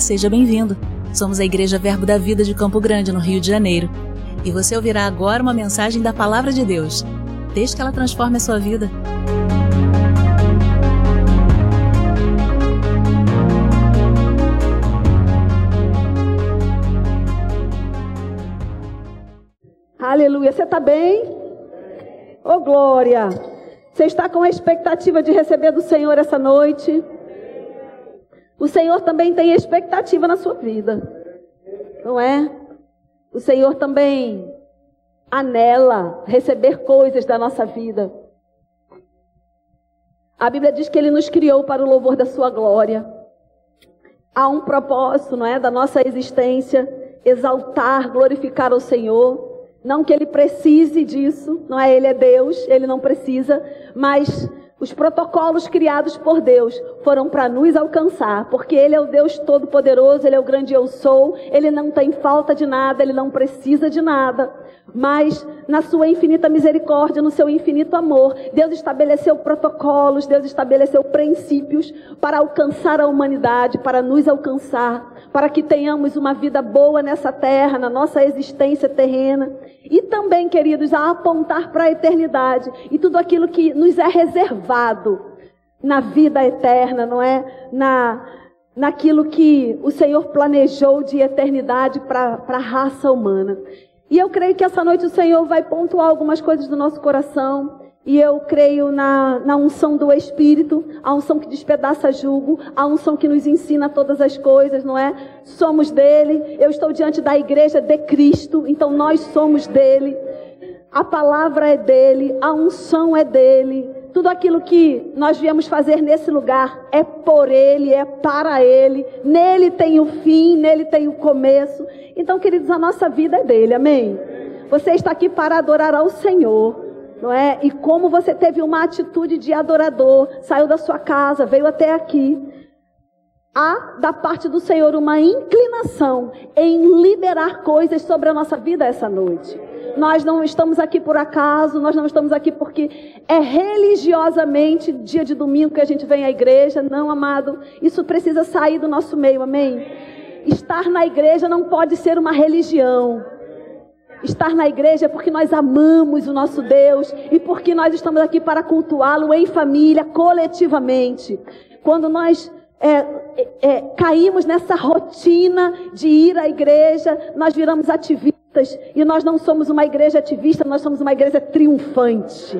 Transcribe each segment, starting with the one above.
Seja bem-vindo. Somos a Igreja Verbo da Vida de Campo Grande, no Rio de Janeiro. E você ouvirá agora uma mensagem da Palavra de Deus. Desde que ela transforme a sua vida. Aleluia. Você está bem? Ô oh, glória! Você está com a expectativa de receber do Senhor essa noite? O Senhor também tem expectativa na sua vida, não é? O Senhor também anela receber coisas da nossa vida. A Bíblia diz que Ele nos criou para o louvor da Sua glória. Há um propósito, não é, da nossa existência, exaltar, glorificar o Senhor. Não que Ele precise disso, não é? Ele é Deus, Ele não precisa, mas os protocolos criados por Deus foram para nos alcançar, porque Ele é o Deus Todo-Poderoso, Ele é o grande eu sou, Ele não tem falta de nada, Ele não precisa de nada. Mas, na Sua infinita misericórdia, no Seu infinito amor, Deus estabeleceu protocolos, Deus estabeleceu princípios para alcançar a humanidade, para nos alcançar, para que tenhamos uma vida boa nessa terra, na nossa existência terrena. E também, queridos, a apontar para a eternidade e tudo aquilo que nos é reservado na vida eterna, não é? Na, naquilo que o Senhor planejou de eternidade para a raça humana. E eu creio que essa noite o Senhor vai pontuar algumas coisas do nosso coração. E eu creio na, na unção do Espírito, a unção que despedaça julgo, a unção que nos ensina todas as coisas, não é? Somos dele, eu estou diante da igreja de Cristo, então nós somos dele. A palavra é dele, a unção é dele. Tudo aquilo que nós viemos fazer nesse lugar é por ele, é para ele. Nele tem o fim, nele tem o começo. Então, queridos, a nossa vida é dele, amém? Você está aqui para adorar ao Senhor não é? E como você teve uma atitude de adorador, saiu da sua casa, veio até aqui. Há da parte do Senhor uma inclinação em liberar coisas sobre a nossa vida essa noite. Nós não estamos aqui por acaso, nós não estamos aqui porque é religiosamente dia de domingo que a gente vem à igreja. Não, amado, isso precisa sair do nosso meio, amém? Estar na igreja não pode ser uma religião. Estar na igreja é porque nós amamos o nosso Deus e porque nós estamos aqui para cultuá-lo em família, coletivamente. Quando nós é, é, é, caímos nessa rotina de ir à igreja, nós viramos ativistas e nós não somos uma igreja ativista, nós somos uma igreja triunfante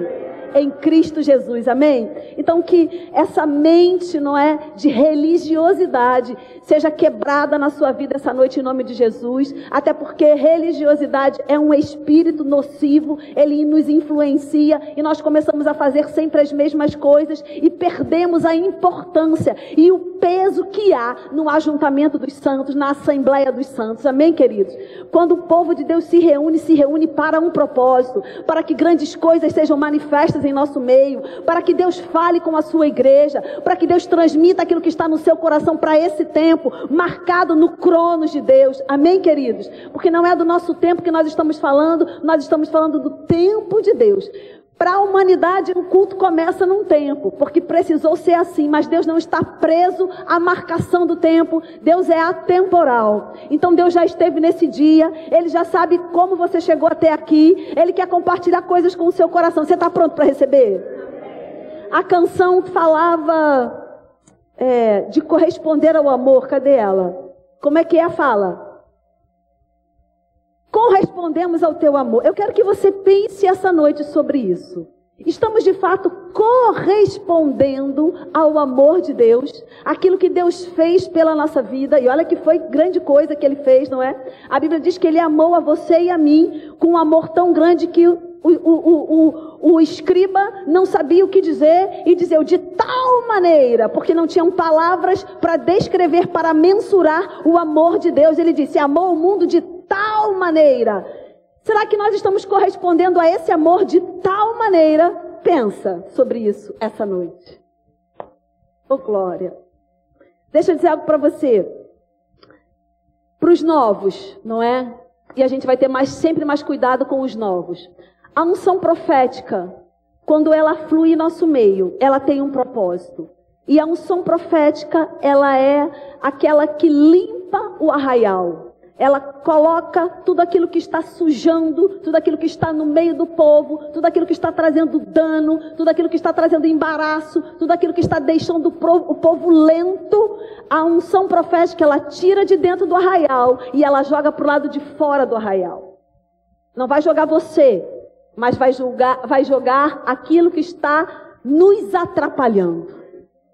em Cristo Jesus. Amém? Então que essa mente, não é, de religiosidade seja quebrada na sua vida essa noite em nome de Jesus, até porque religiosidade é um espírito nocivo, ele nos influencia e nós começamos a fazer sempre as mesmas coisas e perdemos a importância e o peso que há no ajuntamento dos santos, na assembleia dos santos. Amém, queridos? Quando o povo de Deus se reúne, se reúne para um propósito, para que grandes coisas sejam manifestas em nosso meio, para que Deus fale com a sua igreja, para que Deus transmita aquilo que está no seu coração para esse tempo, marcado no cronos de Deus. Amém, queridos? Porque não é do nosso tempo que nós estamos falando, nós estamos falando do tempo de Deus. Para a humanidade, o culto começa num tempo, porque precisou ser assim, mas Deus não está preso à marcação do tempo, Deus é atemporal. Então Deus já esteve nesse dia, Ele já sabe como você chegou até aqui, Ele quer compartilhar coisas com o seu coração. Você está pronto para receber? A canção falava é, de corresponder ao amor, cadê ela? Como é que é a fala? Correspondemos ao teu amor. Eu quero que você pense essa noite sobre isso. Estamos de fato correspondendo ao amor de Deus, aquilo que Deus fez pela nossa vida, e olha que foi grande coisa que Ele fez, não é? A Bíblia diz que Ele amou a você e a mim com um amor tão grande que o, o, o, o, escriba não sabia o que dizer e dizia de tal maneira, porque não tinham palavras para descrever, para mensurar o amor de Deus. Ele disse: amou o mundo de tal maneira. Será que nós estamos correspondendo a esse amor de tal maneira? Pensa sobre isso essa noite. Oh, glória. Deixa eu dizer algo para você. Para os novos, não é? E a gente vai ter mais, sempre mais cuidado com os novos. A unção profética, quando ela flui em nosso meio, ela tem um propósito. E a unção profética, ela é aquela que limpa o arraial. Ela coloca tudo aquilo que está sujando, tudo aquilo que está no meio do povo, tudo aquilo que está trazendo dano, tudo aquilo que está trazendo embaraço, tudo aquilo que está deixando o povo lento. A unção profética, ela tira de dentro do arraial e ela joga para o lado de fora do arraial. Não vai jogar você, mas vai, julgar, vai jogar aquilo que está nos atrapalhando.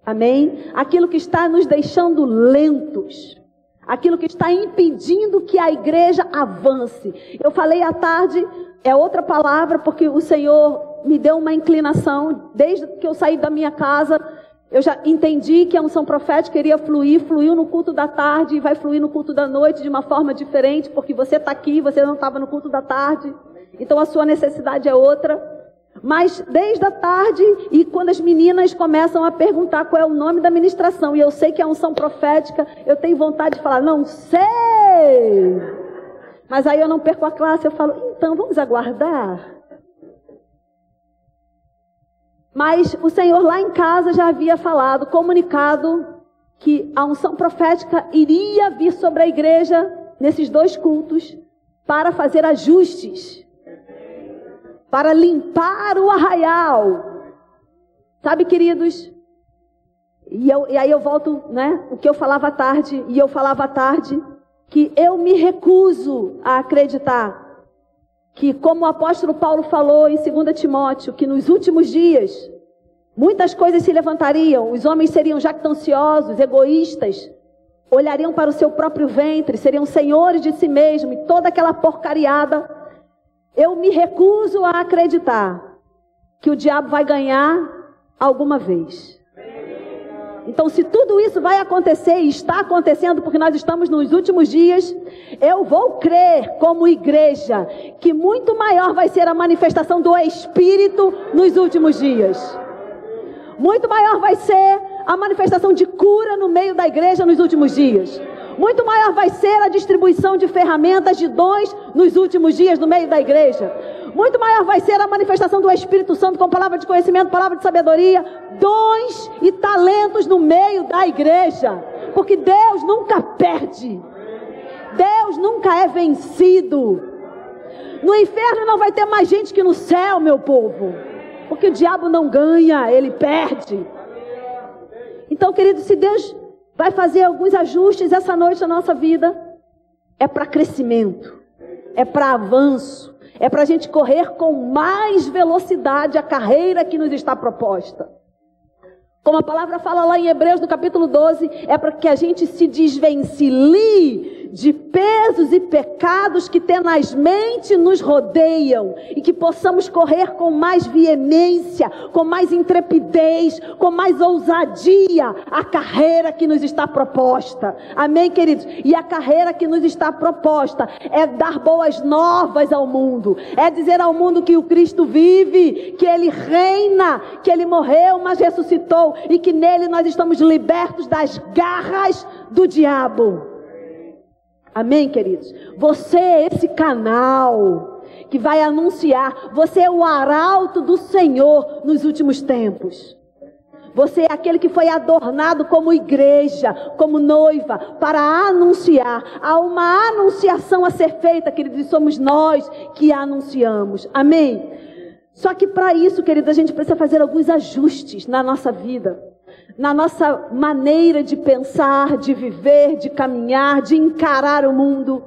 Amém? Aquilo que está nos deixando lentos aquilo que está impedindo que a igreja avance. Eu falei à tarde, é outra palavra, porque o Senhor me deu uma inclinação, desde que eu saí da minha casa, eu já entendi que a unção profética iria fluir, fluiu no culto da tarde e vai fluir no culto da noite de uma forma diferente, porque você está aqui, você não estava no culto da tarde, então a sua necessidade é outra. Mas desde a tarde, e quando as meninas começam a perguntar qual é o nome da ministração, e eu sei que é unção profética, eu tenho vontade de falar, não sei. Mas aí eu não perco a classe, eu falo, então vamos aguardar. Mas o Senhor lá em casa já havia falado, comunicado, que a unção profética iria vir sobre a igreja nesses dois cultos para fazer ajustes para limpar o arraial. Sabe, queridos? E, eu, e aí eu volto, né? O que eu falava à tarde, e eu falava à tarde, que eu me recuso a acreditar que, como o apóstolo Paulo falou em 2 Timóteo, que nos últimos dias muitas coisas se levantariam, os homens seriam jactanciosos, egoístas, olhariam para o seu próprio ventre, seriam senhores de si mesmos, e toda aquela porcariada eu me recuso a acreditar que o diabo vai ganhar alguma vez. Então, se tudo isso vai acontecer e está acontecendo porque nós estamos nos últimos dias, eu vou crer como igreja que muito maior vai ser a manifestação do Espírito nos últimos dias. Muito maior vai ser a manifestação de cura no meio da igreja nos últimos dias. Muito maior vai ser a distribuição de ferramentas, de dons nos últimos dias no meio da igreja. Muito maior vai ser a manifestação do Espírito Santo com palavra de conhecimento, palavra de sabedoria, dons e talentos no meio da igreja. Porque Deus nunca perde. Deus nunca é vencido. No inferno não vai ter mais gente que no céu, meu povo. Porque o diabo não ganha, ele perde. Então, querido, se Deus vai fazer alguns ajustes essa noite na nossa vida. É para crescimento, é para avanço, é para a gente correr com mais velocidade a carreira que nos está proposta. Como a palavra fala lá em Hebreus, no capítulo 12, é para que a gente se desvencilhe de pesos e pecados que tenazmente nos rodeiam e que possamos correr com mais veemência, com mais intrepidez, com mais ousadia a carreira que nos está proposta. Amém, queridos? E a carreira que nos está proposta é dar boas novas ao mundo, é dizer ao mundo que o Cristo vive, que ele reina, que ele morreu, mas ressuscitou e que nele nós estamos libertos das garras do diabo. Amém, queridos? Você é esse canal que vai anunciar. Você é o arauto do Senhor nos últimos tempos. Você é aquele que foi adornado como igreja, como noiva, para anunciar. Há uma anunciação a ser feita, queridos, e somos nós que anunciamos. Amém? Só que para isso, queridos, a gente precisa fazer alguns ajustes na nossa vida na nossa maneira de pensar, de viver, de caminhar, de encarar o mundo.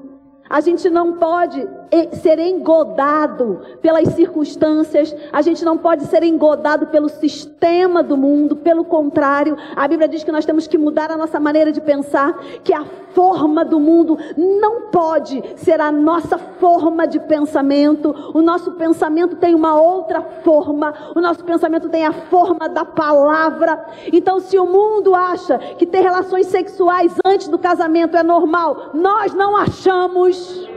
A gente não pode ser engodado pelas circunstâncias, a gente não pode ser engodado pelo sistema do mundo, pelo contrário, a Bíblia diz que nós temos que mudar a nossa maneira de pensar, que a forma do mundo não pode ser a nossa forma de pensamento, o nosso pensamento tem uma outra forma, o nosso pensamento tem a forma da palavra. Então, se o mundo acha que ter relações sexuais antes do casamento é normal, nós não achamos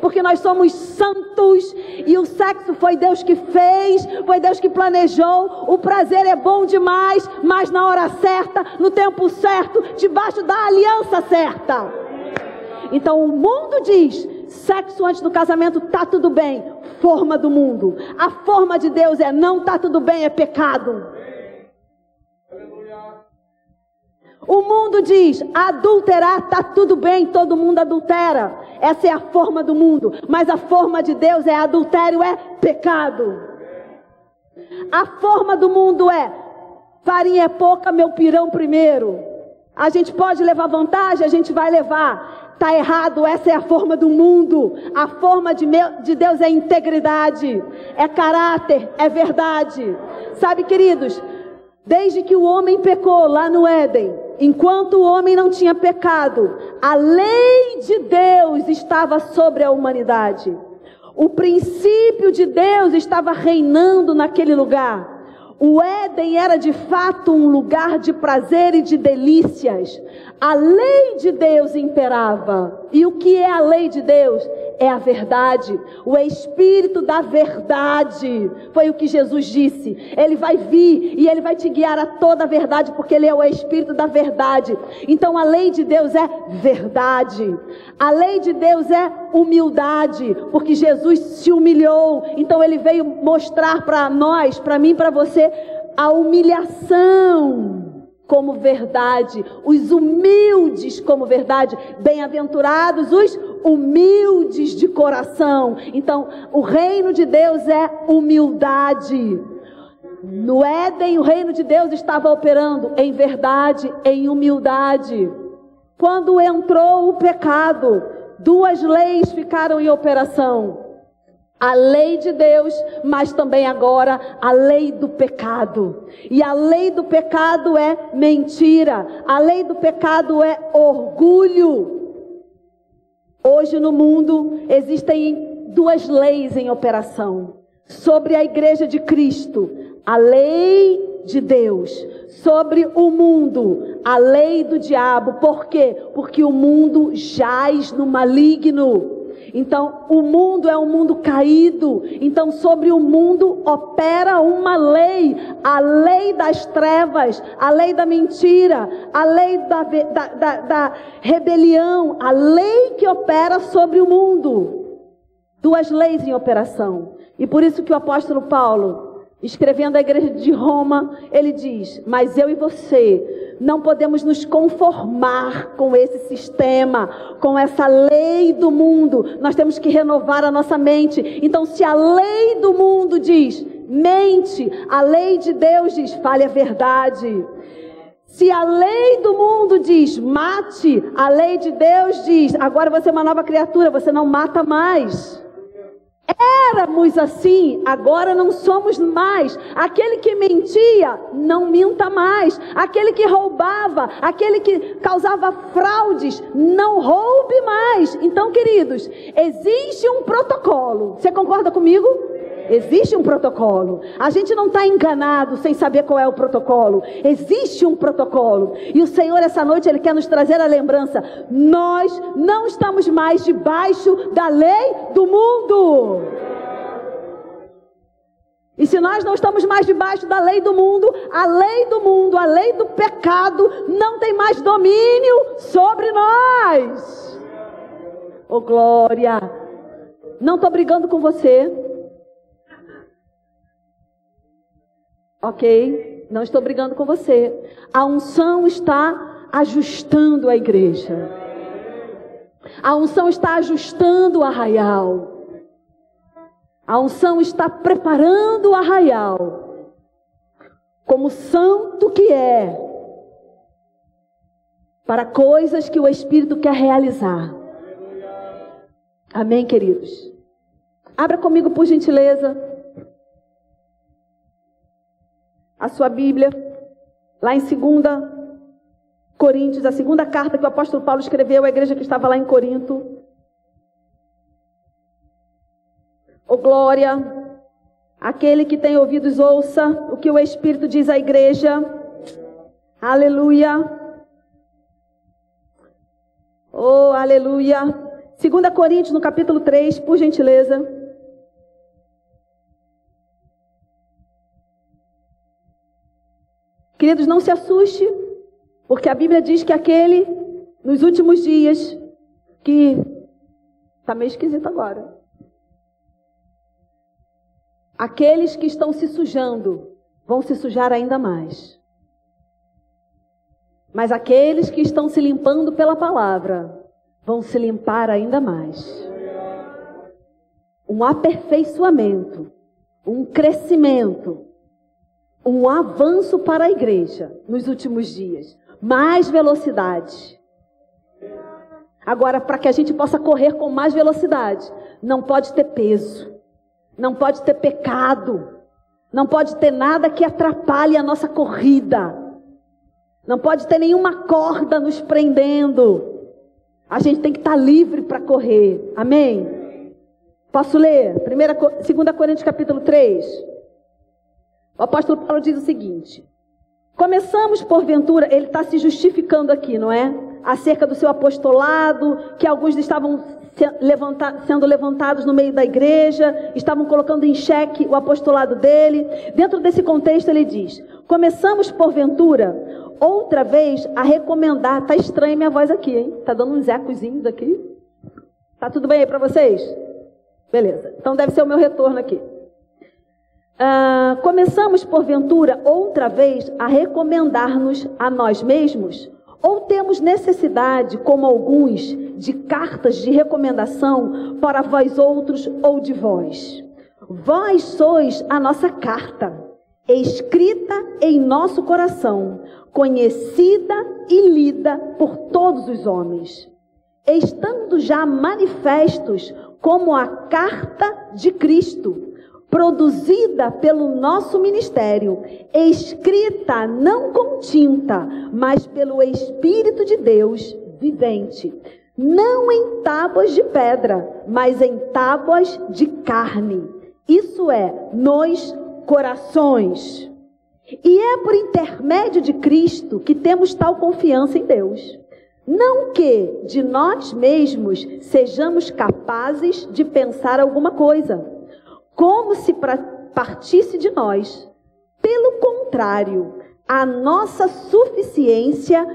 porque nós somos santos e o sexo foi Deus que fez, foi Deus que planejou. O prazer é bom demais, mas na hora certa, no tempo certo, debaixo da aliança certa. Então o mundo diz: sexo antes do casamento tá tudo bem, forma do mundo. A forma de Deus é não tá tudo bem, é pecado. O mundo diz: adulterar tá tudo bem, todo mundo adultera. Essa é a forma do mundo, mas a forma de Deus é adultério, é pecado. A forma do mundo é farinha é pouca, meu pirão primeiro. A gente pode levar vantagem, a gente vai levar. Está errado, essa é a forma do mundo. A forma de, meu, de Deus é integridade, é caráter, é verdade. Sabe, queridos, desde que o homem pecou lá no Éden, enquanto o homem não tinha pecado, a lei de Deus estava sobre a humanidade. O princípio de Deus estava reinando naquele lugar. O Éden era de fato um lugar de prazer e de delícias. A lei de Deus imperava. E o que é a lei de Deus? É a verdade. O Espírito da verdade. Foi o que Jesus disse. Ele vai vir e ele vai te guiar a toda a verdade, porque ele é o Espírito da verdade. Então a lei de Deus é verdade. A lei de Deus é humildade, porque Jesus se humilhou. Então ele veio mostrar para nós, para mim, para você, a humilhação como verdade, os humildes como verdade, bem-aventurados os humildes de coração. Então, o reino de Deus é humildade. No Éden, o reino de Deus estava operando em verdade, em humildade. Quando entrou o pecado, duas leis ficaram em operação a lei de Deus, mas também agora a lei do pecado. E a lei do pecado é mentira, a lei do pecado é orgulho. Hoje no mundo existem duas leis em operação sobre a igreja de Cristo: a lei de Deus, sobre o mundo, a lei do diabo. Por quê? Porque o mundo jaz no maligno. Então, o mundo é um mundo caído. Então, sobre o mundo opera uma lei, a lei das trevas, a lei da mentira, a lei da, da, da, da rebelião, a lei que opera sobre o mundo. Duas leis em operação. E por isso que o apóstolo Paulo, escrevendo à igreja de Roma, ele diz: Mas eu e você não podemos nos conformar com esse sistema, com essa lei do mundo. Nós temos que renovar a nossa mente. Então, se a lei do mundo diz mente, a lei de Deus diz fale a verdade. Se a lei do mundo diz mate, a lei de Deus diz agora você é uma nova criatura, você não mata mais. Éramos assim, agora não somos mais. Aquele que mentia, não minta mais. Aquele que roubava, aquele que causava fraudes, não roube mais. Então, queridos, existe um protocolo. Você concorda comigo? Existe um protocolo. A gente não está enganado sem saber qual é o protocolo. Existe um protocolo. E o Senhor, essa noite, Ele quer nos trazer a lembrança. Nós não estamos mais debaixo da lei do mundo. E se nós não estamos mais debaixo da lei do mundo, a lei do mundo, a lei do pecado, não tem mais domínio sobre nós. Oh glória! Não estou brigando com você. Ok? Não estou brigando com você. A unção está ajustando a igreja. A unção está ajustando o arraial. A unção está preparando o arraial. Como santo que é. Para coisas que o Espírito quer realizar. Amém, queridos? Abra comigo, por gentileza. A sua Bíblia, lá em 2 Coríntios, a segunda carta que o apóstolo Paulo escreveu à igreja que estava lá em Corinto. Ô oh, glória, aquele que tem ouvidos ouça o que o Espírito diz à igreja. Aleluia. Oh, aleluia. 2 Coríntios, no capítulo 3, por gentileza. Queridos, não se assuste, porque a Bíblia diz que aquele, nos últimos dias, que está meio esquisito agora. Aqueles que estão se sujando vão se sujar ainda mais. Mas aqueles que estão se limpando pela palavra vão se limpar ainda mais. Um aperfeiçoamento, um crescimento, um avanço para a igreja nos últimos dias. Mais velocidade. Agora, para que a gente possa correr com mais velocidade, não pode ter peso, não pode ter pecado, não pode ter nada que atrapalhe a nossa corrida, não pode ter nenhuma corda nos prendendo. A gente tem que estar livre para correr. Amém? Posso ler? 2 Coríntios capítulo 3. O apóstolo Paulo diz o seguinte: Começamos, porventura, ele está se justificando aqui, não é? Acerca do seu apostolado, que alguns estavam sendo levantados no meio da igreja, estavam colocando em xeque o apostolado dele. Dentro desse contexto, ele diz: Começamos, porventura, outra vez a recomendar. Tá estranha minha voz aqui, hein? Tá dando uns ecozinhos aqui. Tá tudo bem aí para vocês? Beleza. Então deve ser o meu retorno aqui. Uh, começamos, porventura, outra vez a recomendar-nos a nós mesmos? Ou temos necessidade, como alguns, de cartas de recomendação para vós outros ou de vós? Vós sois a nossa carta, escrita em nosso coração, conhecida e lida por todos os homens, estando já manifestos como a carta de Cristo, produzida pelo nosso ministério, escrita não com tinta, mas pelo Espírito de Deus vivente, não em tábuas de pedra, mas em tábuas de carne. Isso é, nos corações. E é por intermédio de Cristo que temos tal confiança em Deus. Não que de nós mesmos sejamos capazes de pensar alguma coisa, como se partisse de nós. Pelo contrário, a nossa suficiência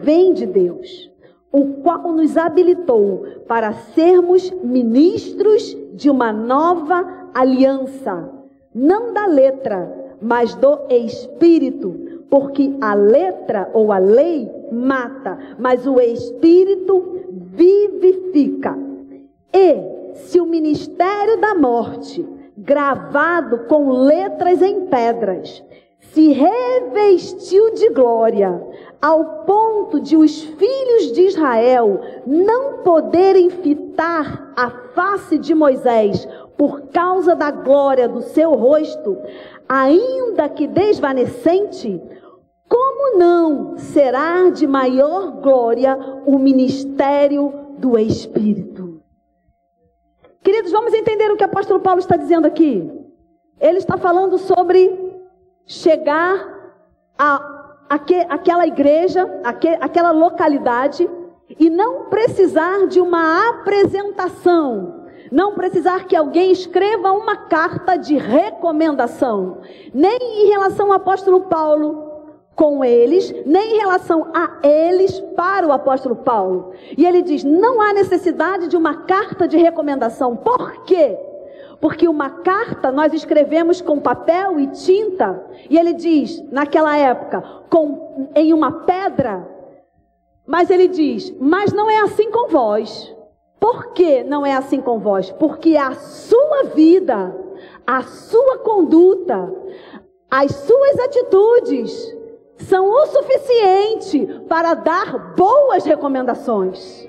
vem de Deus, o qual nos habilitou para sermos ministros de uma nova aliança, não da letra, mas do espírito, porque a letra ou a lei mata, mas o espírito vivifica. E se o ministério da morte, gravado com letras em pedras, se revestiu de glória, ao ponto de os filhos de Israel não poderem fitar a face de Moisés por causa da glória do seu rosto, ainda que desvanecente, como não será de maior glória o ministério do Espírito? Queridos, vamos entender o que o apóstolo Paulo está dizendo aqui. Ele está falando sobre chegar a, aquela igreja, aquela localidade, e não precisar de uma apresentação não precisar que alguém escreva uma carta de recomendação, nem em relação ao apóstolo Paulo com eles, nem em relação a eles para o apóstolo Paulo. E ele diz: não há necessidade de uma carta de recomendação. Por quê? Porque uma carta nós escrevemos com papel e tinta, e ele diz, naquela época, com, em uma pedra, mas ele diz: mas não é assim com vós. Por que não é assim com vós? Porque a sua vida, a sua conduta, as suas atitudes são o suficiente para dar boas recomendações.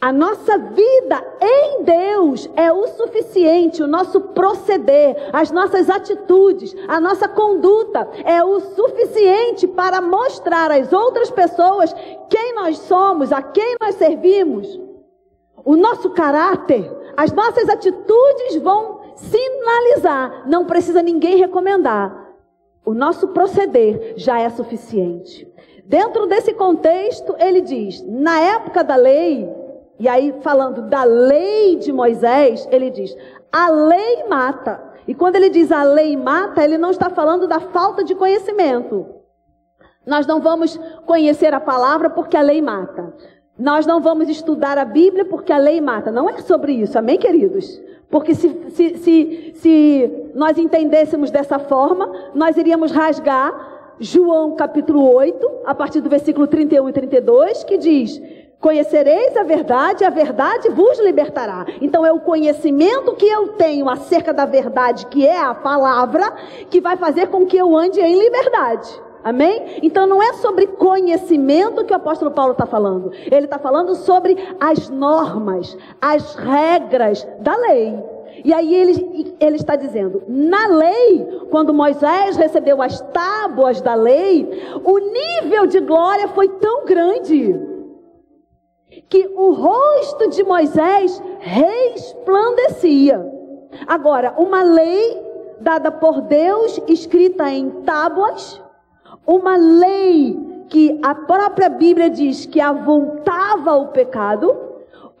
A nossa vida em Deus é o suficiente, o nosso proceder, as nossas atitudes, a nossa conduta é o suficiente para mostrar às outras pessoas quem nós somos, a quem nós servimos. O nosso caráter, as nossas atitudes vão sinalizar, não precisa ninguém recomendar. O nosso proceder já é suficiente. Dentro desse contexto, ele diz: na época da lei, e aí falando da lei de Moisés, ele diz: a lei mata. E quando ele diz a lei mata, ele não está falando da falta de conhecimento. Nós não vamos conhecer a palavra porque a lei mata. Nós não vamos estudar a Bíblia porque a lei mata. Não é sobre isso, amém, queridos? Porque se, se, se, se nós entendêssemos dessa forma, nós iríamos rasgar João capítulo 8, a partir do versículo 31 e 32, que diz: Conhecereis a verdade, a verdade vos libertará. Então é o conhecimento que eu tenho acerca da verdade, que é a palavra, que vai fazer com que eu ande em liberdade. Amém? Então não é sobre conhecimento que o apóstolo Paulo está falando. Ele está falando sobre as normas, as regras da lei. E aí ele, ele está dizendo: na lei, quando Moisés recebeu as tábuas da lei, o nível de glória foi tão grande que o rosto de Moisés resplandecia. Agora, uma lei dada por Deus, escrita em tábuas, uma lei que a própria Bíblia diz que avultava o pecado,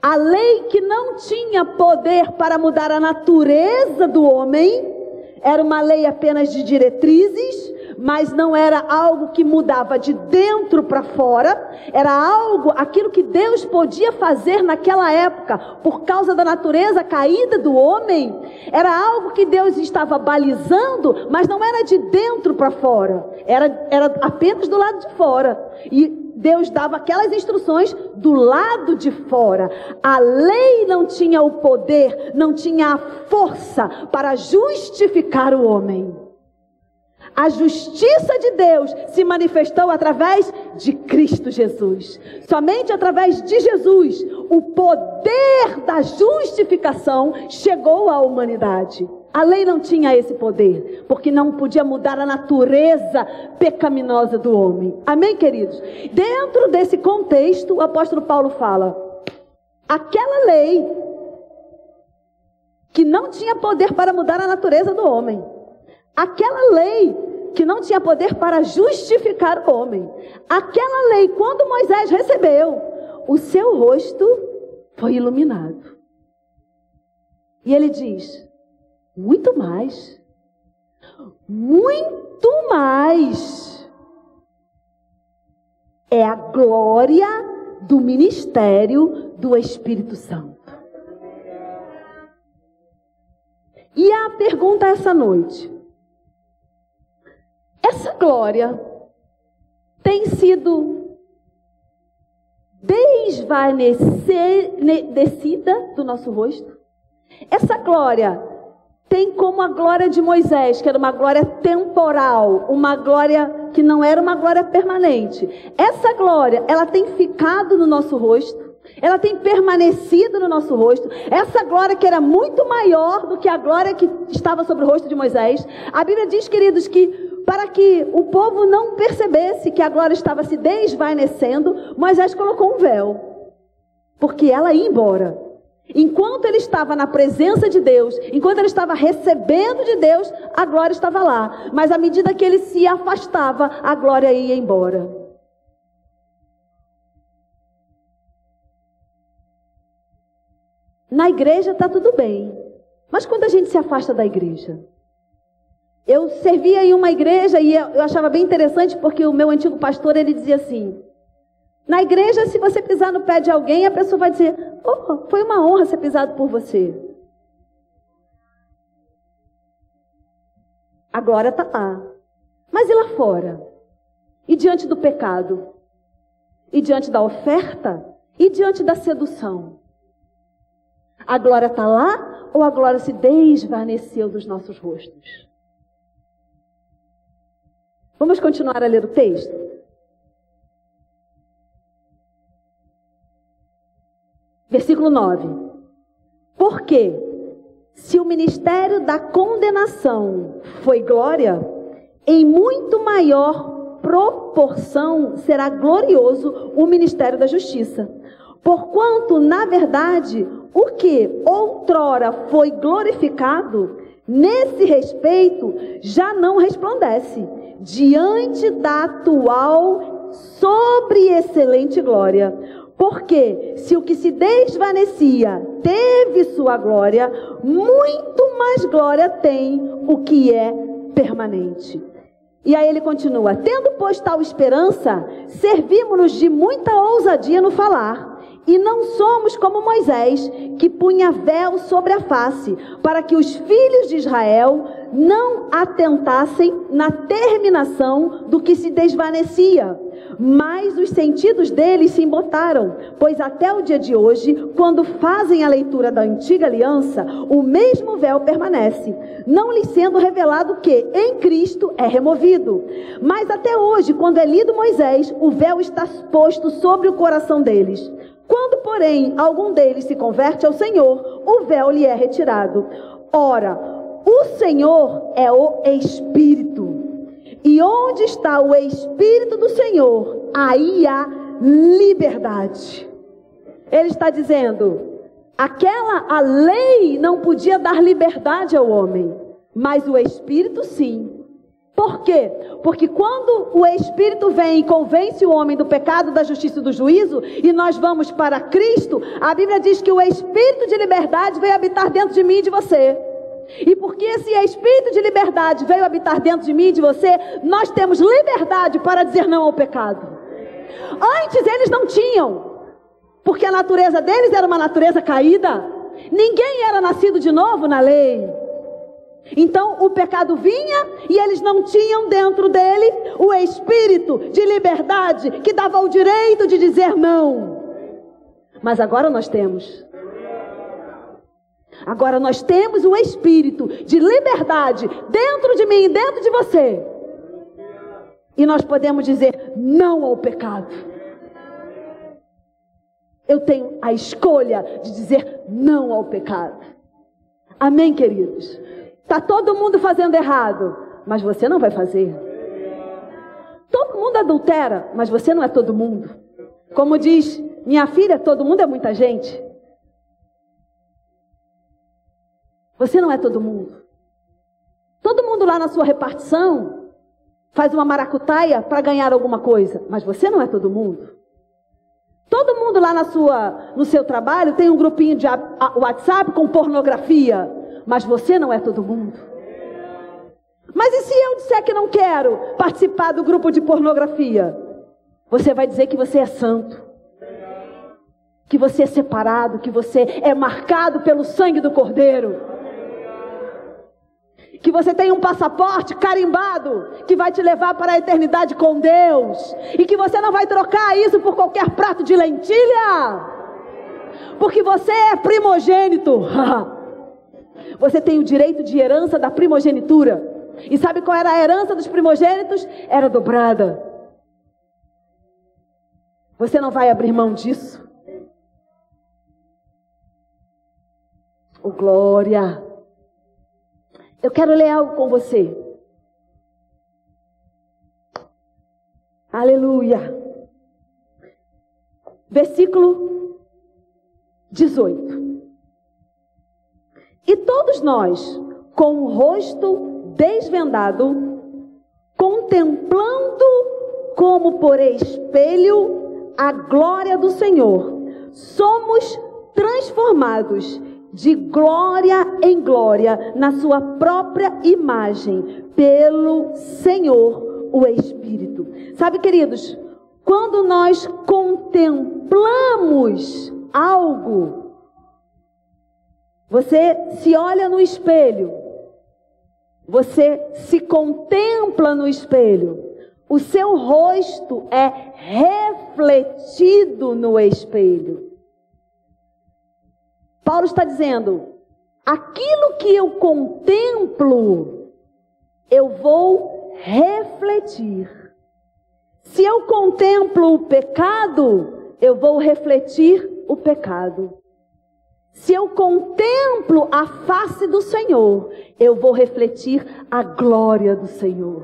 a lei que não tinha poder para mudar a natureza do homem, era uma lei apenas de diretrizes, mas não era algo que mudava de dentro para fora, era algo, aquilo que Deus podia fazer naquela época, por causa da natureza caída do homem, era algo que Deus estava balizando, mas não era de dentro para fora, era, era apenas do lado de fora. E Deus dava aquelas instruções do lado de fora. A lei não tinha o poder, não tinha a força para justificar o homem. A justiça de Deus se manifestou através de Cristo Jesus. Somente através de Jesus, o poder da justificação chegou à humanidade. A lei não tinha esse poder, porque não podia mudar a natureza pecaminosa do homem. Amém, queridos? Dentro desse contexto, o apóstolo Paulo fala: aquela lei que não tinha poder para mudar a natureza do homem, aquela lei que não tinha poder para justificar o homem. Aquela lei, quando Moisés recebeu, o seu rosto foi iluminado. E ele diz: muito mais, muito mais. É a glória do ministério do Espírito Santo. E a pergunta essa noite: essa glória tem sido desvanecida do nosso rosto. Essa glória tem como a glória de Moisés, que era uma glória temporal, uma glória que não era uma glória permanente. Essa glória, ela tem ficado no nosso rosto. Ela tem permanecido no nosso rosto. Essa glória que era muito maior do que a glória que estava sobre o rosto de Moisés. A Bíblia diz, queridos, que para que o povo não percebesse que a glória estava se desvanecendo, Moisés colocou um véu, porque ela ia embora. Enquanto ele estava na presença de Deus, enquanto ele estava recebendo de Deus, a glória estava lá. Mas à medida que ele se afastava, a glória ia embora. Na igreja está tudo bem. Mas quando a gente se afasta da igreja? Eu servia em uma igreja e eu achava bem interessante porque o meu antigo pastor ele dizia assim: na igreja, se você pisar no pé de alguém, a pessoa vai dizer: oh, foi uma honra ser pisado por você. A glória está lá. Mas e lá fora? E diante do pecado? E diante da oferta? E diante da sedução? A glória está lá ou a glória se desvaneceu dos nossos rostos? Vamos continuar a ler o texto? Versículo 9. Porque, se o ministério da condenação foi glória, em muito maior proporção será glorioso o ministério da justiça. Porquanto, na verdade, o que outrora foi glorificado, nesse respeito já não resplandece diante da atual sobre excelente glória. Porque se o que se desvanecia teve sua glória, muito mais glória tem o que é permanente. E aí ele continua: tendo pois tal esperança, servimos-nos de muita ousadia no falar. E não somos como Moisés, que punha véu sobre a face, para que os filhos de Israel não atentassem na terminação do que se desvanecia, mas os sentidos deles se embotaram, pois até o dia de hoje, quando fazem a leitura da antiga aliança, o mesmo véu permanece, não lhes sendo revelado que em Cristo é removido. Mas até hoje, quando é lido Moisés, o véu está posto sobre o coração deles. Quando, porém, algum deles se converte ao Senhor, o véu lhe é retirado. Ora, o Senhor é o Espírito. E onde está o Espírito do Senhor, aí há liberdade. Ele está dizendo: aquela a lei não podia dar liberdade ao homem, mas o Espírito sim. Por quê? Porque quando o Espírito vem e convence o homem do pecado, da justiça e do juízo, e nós vamos para Cristo, a Bíblia diz que o Espírito de liberdade veio habitar dentro de mim e de você. E porque esse espírito de liberdade veio habitar dentro de mim e de você, nós temos liberdade para dizer não ao pecado. Antes eles não tinham, porque a natureza deles era uma natureza caída. Ninguém era nascido de novo na lei. Então o pecado vinha e eles não tinham dentro dele o espírito de liberdade que dava o direito de dizer não. Mas agora nós temos. Agora nós temos um espírito de liberdade dentro de mim dentro de você. E nós podemos dizer não ao pecado. Eu tenho a escolha de dizer não ao pecado. Amém, queridos? Está todo mundo fazendo errado, mas você não vai fazer. Todo mundo adultera, mas você não é todo mundo. Como diz minha filha, todo mundo é muita gente. Você não é todo mundo. Todo mundo lá na sua repartição faz uma maracutaia para ganhar alguma coisa, mas você não é todo mundo. Todo mundo lá na sua, no seu trabalho tem um grupinho de WhatsApp com pornografia, mas você não é todo mundo. Mas e se eu disser que não quero participar do grupo de pornografia? Você vai dizer que você é santo, que você é separado, que você é marcado pelo sangue do Cordeiro que você tem um passaporte carimbado que vai te levar para a eternidade com Deus e que você não vai trocar isso por qualquer prato de lentilha, porque você é primogênito. você tem o direito de herança da primogenitura. E sabe qual era a herança dos primogênitos? Era dobrada. Você não vai abrir mão disso. Oh, glória. Eu quero ler algo com você. Aleluia. Versículo 18. E todos nós, com o rosto desvendado, contemplando como por espelho a glória do Senhor, somos transformados de glória em glória, na sua própria imagem, pelo Senhor, o Espírito. Sabe, queridos, quando nós contemplamos algo, você se olha no espelho, você se contempla no espelho, o seu rosto é refletido no espelho. Paulo está dizendo: aquilo que eu contemplo, eu vou refletir. Se eu contemplo o pecado, eu vou refletir o pecado. Se eu contemplo a face do Senhor, eu vou refletir a glória do Senhor.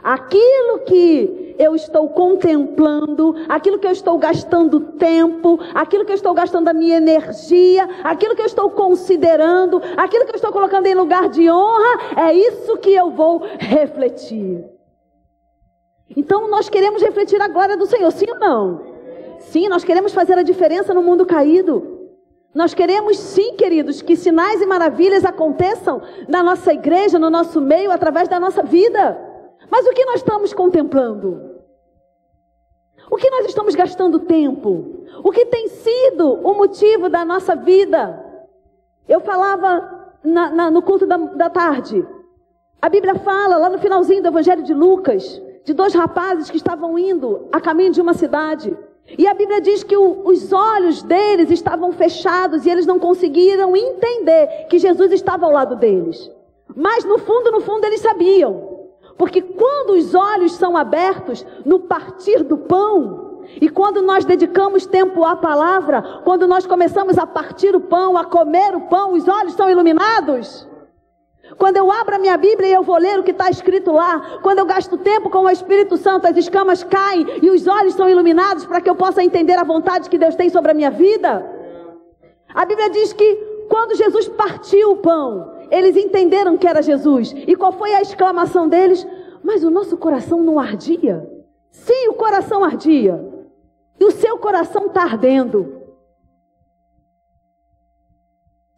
Aquilo que eu estou contemplando, aquilo que eu estou gastando tempo, aquilo que eu estou gastando a minha energia, aquilo que eu estou considerando, aquilo que eu estou colocando em lugar de honra, é isso que eu vou refletir. Então nós queremos refletir a glória do Senhor, sim ou não? Sim, nós queremos fazer a diferença no mundo caído. Nós queremos sim, queridos, que sinais e maravilhas aconteçam na nossa igreja, no nosso meio, através da nossa vida. Mas o que nós estamos contemplando? O que nós estamos gastando tempo? O que tem sido o motivo da nossa vida? Eu falava na, na, no culto da, da tarde. A Bíblia fala, lá no finalzinho do Evangelho de Lucas, de dois rapazes que estavam indo a caminho de uma cidade. E a Bíblia diz que o, os olhos deles estavam fechados e eles não conseguiram entender que Jesus estava ao lado deles. Mas no fundo, no fundo, eles sabiam. Porque quando os olhos são abertos no partir do pão, e quando nós dedicamos tempo à palavra, quando nós começamos a partir o pão, a comer o pão, os olhos são iluminados. Quando eu abro a minha Bíblia e eu vou ler o que está escrito lá, quando eu gasto tempo com o Espírito Santo, as escamas caem e os olhos são iluminados para que eu possa entender a vontade que Deus tem sobre a minha vida. A Bíblia diz que quando Jesus partiu o pão, eles entenderam que era Jesus. E qual foi a exclamação deles? Mas o nosso coração não ardia? Sim, o coração ardia. E o seu coração está ardendo.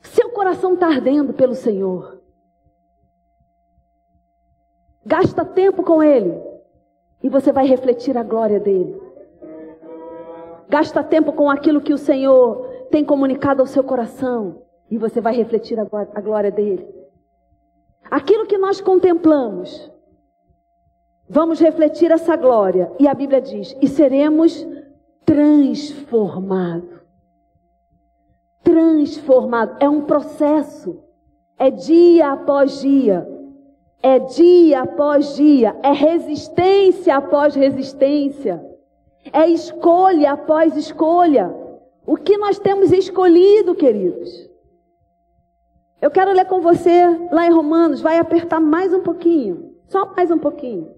Seu coração está ardendo pelo Senhor. Gasta tempo com Ele e você vai refletir a glória dele. Gasta tempo com aquilo que o Senhor tem comunicado ao seu coração e você vai refletir a glória dele. Aquilo que nós contemplamos, vamos refletir essa glória. E a Bíblia diz: e seremos transformados. Transformado é um processo, é dia após dia. É dia após dia, é resistência após resistência, é escolha após escolha. O que nós temos escolhido, queridos? Eu quero ler com você lá em Romanos, vai apertar mais um pouquinho, só mais um pouquinho.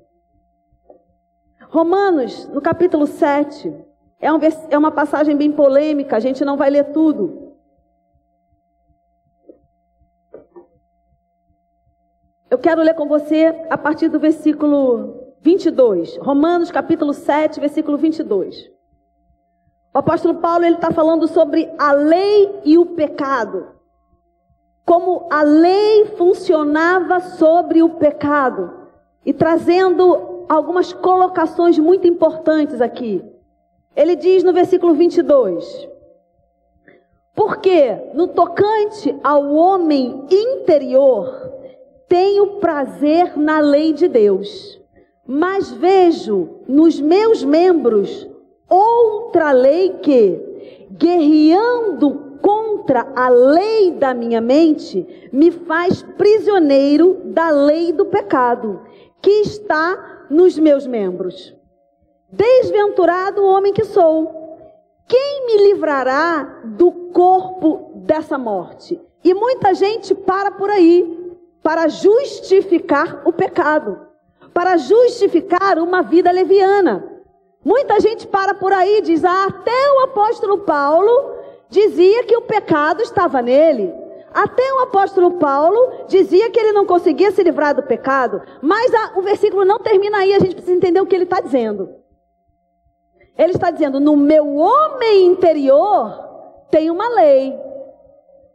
Romanos, no capítulo 7, é, um, é uma passagem bem polêmica, a gente não vai ler tudo. Eu quero ler com você a partir do versículo 22. Romanos capítulo 7, versículo 22. O apóstolo Paulo ele está falando sobre a lei e o pecado. Como a lei funcionava sobre o pecado. E trazendo algumas colocações muito importantes aqui. Ele diz no versículo 22. Porque no tocante ao homem interior, tenho prazer na lei de Deus, mas vejo nos meus membros outra lei que, guerreando contra a lei da minha mente, me faz prisioneiro da lei do pecado, que está nos meus membros. Desventurado o homem que sou, quem me livrará do corpo dessa morte? E muita gente para por aí para justificar o pecado, para justificar uma vida leviana. Muita gente para por aí e diz: ah, até o apóstolo Paulo dizia que o pecado estava nele. Até o apóstolo Paulo dizia que ele não conseguia se livrar do pecado. Mas a, o versículo não termina aí, a gente precisa entender o que ele está dizendo. Ele está dizendo: no meu homem interior tem uma lei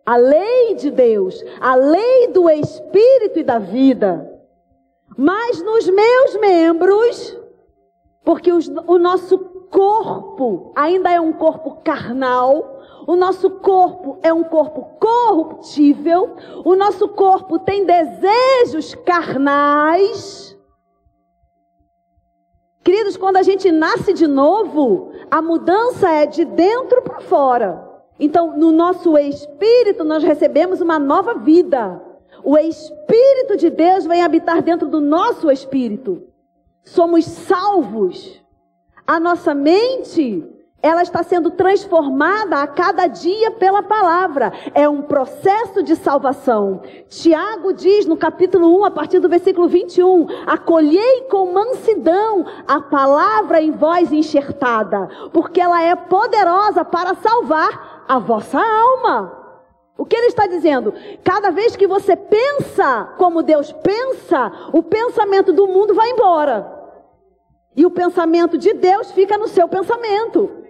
a lei de Deus, a lei do Espírito e da vida. Mas nos meus membros, porque os, o nosso corpo ainda é um corpo carnal, o nosso corpo é um corpo corruptível, o nosso corpo tem desejos carnais. Queridos, quando a gente nasce de novo, a mudança é de dentro para fora. Então, no nosso espírito, nós recebemos uma nova vida. O Espírito de Deus vem habitar dentro do nosso espírito. Somos salvos. A nossa mente, ela está sendo transformada a cada dia pela palavra. É um processo de salvação. Tiago diz no capítulo 1, a partir do versículo 21, acolhei com mansidão a palavra em voz enxertada, porque ela é poderosa para salvar a vossa alma. O que ele está dizendo? Cada vez que você pensa como Deus pensa, o pensamento do mundo vai embora. E o pensamento de Deus fica no seu pensamento.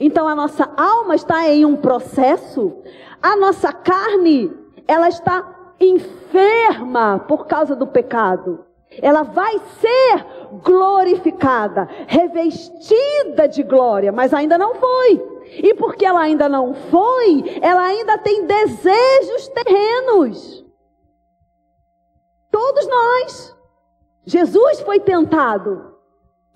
Então a nossa alma está em um processo, a nossa carne, ela está enferma por causa do pecado. Ela vai ser glorificada, revestida de glória, mas ainda não foi. E porque ela ainda não foi, ela ainda tem desejos terrenos. Todos nós. Jesus foi tentado.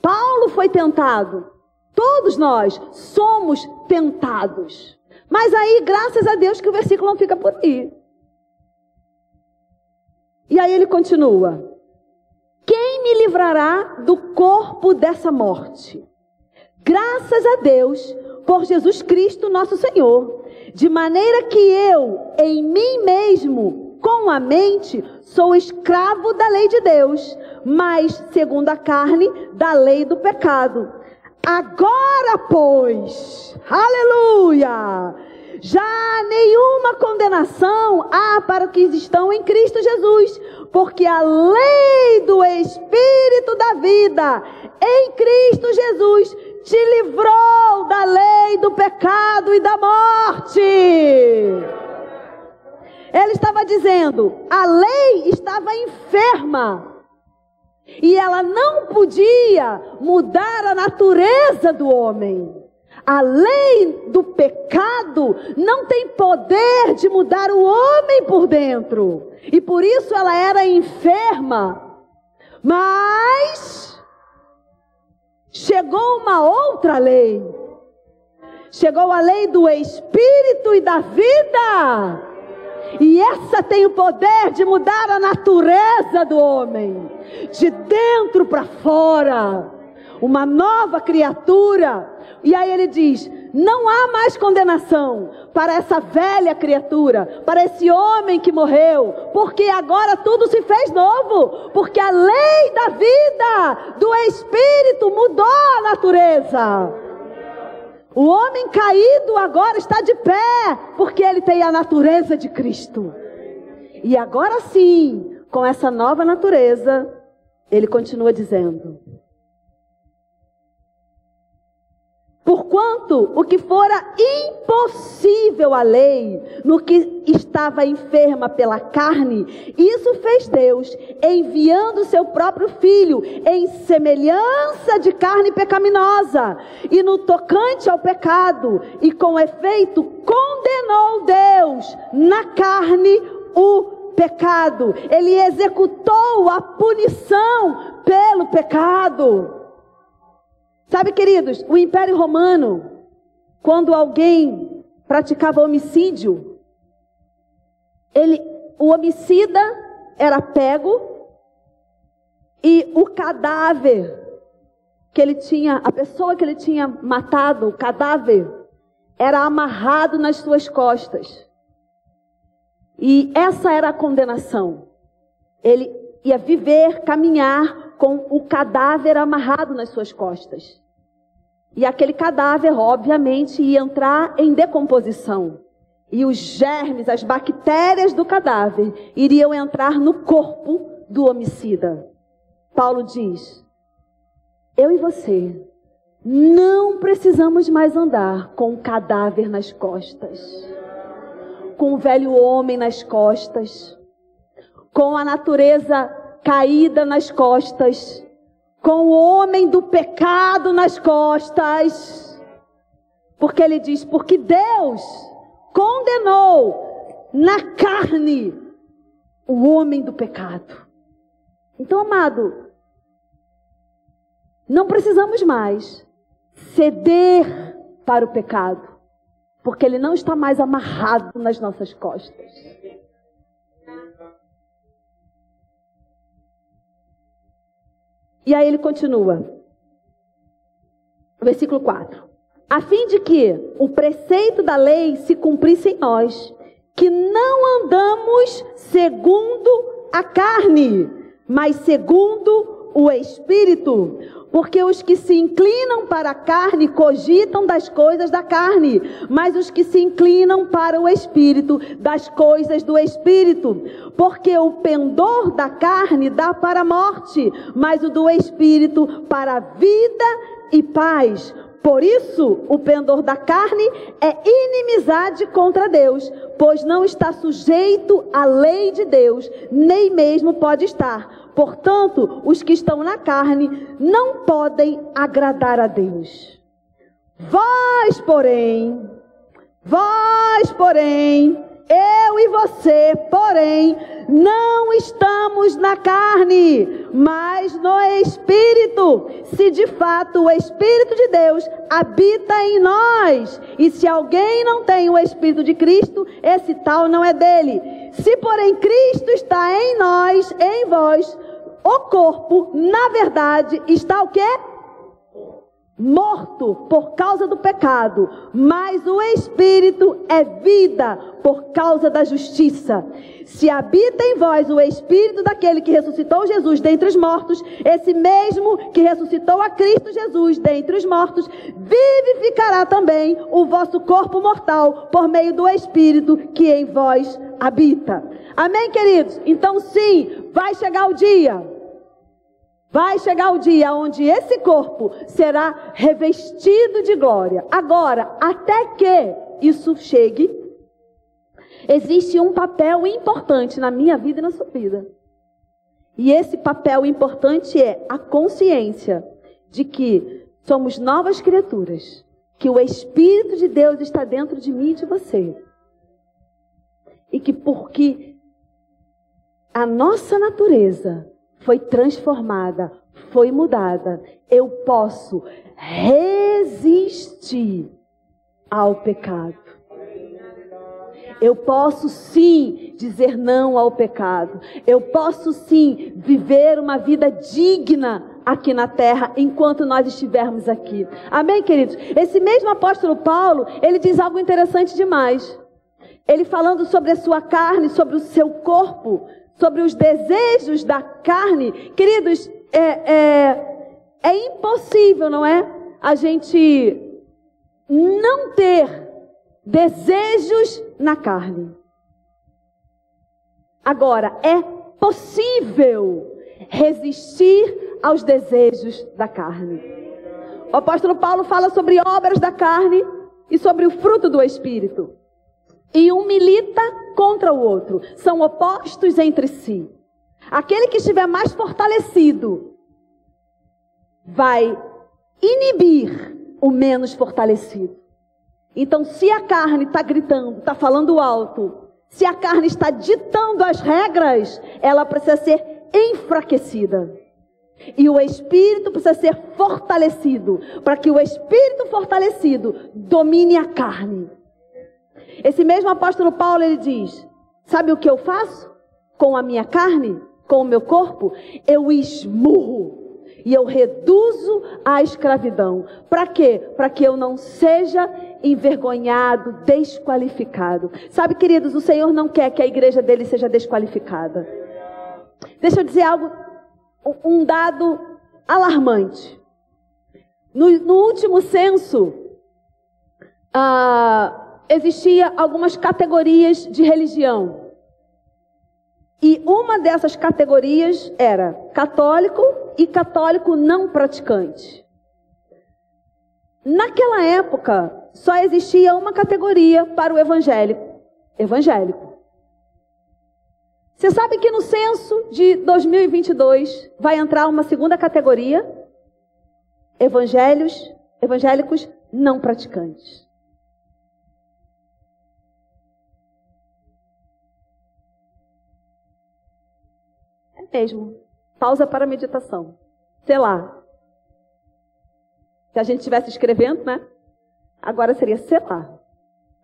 Paulo foi tentado. Todos nós somos tentados. Mas aí, graças a Deus, que o versículo não fica por aí. E aí ele continua: Quem me livrará do corpo dessa morte? Graças a Deus por Jesus Cristo, nosso Senhor. De maneira que eu, em mim mesmo, com a mente, sou escravo da lei de Deus, mas, segundo a carne, da lei do pecado. Agora, pois, aleluia! Já nenhuma condenação há para os que estão em Cristo Jesus, porque a lei do Espírito da vida em Cristo Jesus te livrou da lei do pecado e da morte. Ele estava dizendo, a lei estava enferma. E ela não podia mudar a natureza do homem. A lei do pecado não tem poder de mudar o homem por dentro. E por isso ela era enferma. Mas chegou uma outra lei. Chegou a lei do espírito e da vida. E essa tem o poder de mudar a natureza do homem, de dentro para fora. Uma nova criatura e aí ele diz: não há mais condenação para essa velha criatura, para esse homem que morreu, porque agora tudo se fez novo, porque a lei da vida, do Espírito, mudou a natureza. O homem caído agora está de pé, porque ele tem a natureza de Cristo. E agora sim, com essa nova natureza, ele continua dizendo: Porquanto o que fora impossível à lei, no que estava enferma pela carne, isso fez Deus, enviando seu próprio filho em semelhança de carne pecaminosa, e no tocante ao pecado, e com efeito condenou Deus na carne o pecado. Ele executou a punição pelo pecado. Sabe, queridos, o Império Romano, quando alguém praticava homicídio, ele, o homicida era pego e o cadáver que ele tinha, a pessoa que ele tinha matado, o cadáver, era amarrado nas suas costas. E essa era a condenação. Ele ia viver, caminhar com o cadáver amarrado nas suas costas. E aquele cadáver, obviamente, ia entrar em decomposição. E os germes, as bactérias do cadáver iriam entrar no corpo do homicida. Paulo diz: Eu e você não precisamos mais andar com o cadáver nas costas, com o velho homem nas costas, com a natureza caída nas costas, com o homem do pecado nas costas. Porque ele diz: porque Deus condenou na carne o homem do pecado. Então, amado, não precisamos mais ceder para o pecado, porque ele não está mais amarrado nas nossas costas. E aí ele continua. Versículo 4. A fim de que o preceito da lei se cumprisse em nós, que não andamos segundo a carne, mas segundo o Espírito. Porque os que se inclinam para a carne cogitam das coisas da carne, mas os que se inclinam para o espírito, das coisas do espírito. Porque o pendor da carne dá para a morte, mas o do espírito para a vida e paz. Por isso, o pendor da carne é inimizade contra Deus, pois não está sujeito à lei de Deus, nem mesmo pode estar Portanto, os que estão na carne não podem agradar a Deus. Vós, porém, vós, porém, eu e você, porém, não estamos na carne, mas no Espírito. Se de fato o Espírito de Deus habita em nós, e se alguém não tem o Espírito de Cristo, esse tal não é dele. Se porém Cristo está em nós, em vós, o corpo, na verdade, está o quê? morto por causa do pecado, mas o espírito é vida por causa da justiça. Se habita em vós o espírito daquele que ressuscitou Jesus dentre os mortos, esse mesmo que ressuscitou a Cristo Jesus dentre os mortos, vivificará também o vosso corpo mortal por meio do espírito que em vós habita. Amém, queridos? Então sim, vai chegar o dia Vai chegar o dia onde esse corpo será revestido de glória. Agora, até que isso chegue, existe um papel importante na minha vida e na sua vida. E esse papel importante é a consciência de que somos novas criaturas, que o Espírito de Deus está dentro de mim e de você. E que porque a nossa natureza foi transformada, foi mudada, eu posso resistir ao pecado. Eu posso sim dizer não ao pecado. Eu posso sim viver uma vida digna aqui na terra enquanto nós estivermos aqui. Amém, queridos? Esse mesmo apóstolo Paulo, ele diz algo interessante demais. Ele falando sobre a sua carne, sobre o seu corpo, sobre os desejos da carne, queridos, é, é, é impossível, não é? A gente não ter desejos na carne. Agora, é possível resistir aos desejos da carne. O apóstolo Paulo fala sobre obras da carne e sobre o fruto do Espírito e um milita contra o outro. São opostos entre si. Aquele que estiver mais fortalecido vai inibir o menos fortalecido. Então, se a carne está gritando, está falando alto, se a carne está ditando as regras, ela precisa ser enfraquecida. E o espírito precisa ser fortalecido, para que o espírito fortalecido domine a carne. Esse mesmo apóstolo Paulo ele diz: Sabe o que eu faço com a minha carne, com o meu corpo? Eu esmurro e eu reduzo a escravidão. Para quê? Para que eu não seja envergonhado, desqualificado. Sabe, queridos, o Senhor não quer que a igreja dele seja desqualificada. Deixa eu dizer algo, um dado alarmante. No, no último censo, ah, existia algumas categorias de religião. E uma dessas categorias era católico e católico não praticante. Naquela época, só existia uma categoria para o evangélico, evangélico. Você sabe que no censo de 2022 vai entrar uma segunda categoria? Evangelhos, evangélicos não praticantes. Mesmo. Pausa para meditação. Sei lá. Se a gente estivesse escrevendo, né? Agora seria sei lá.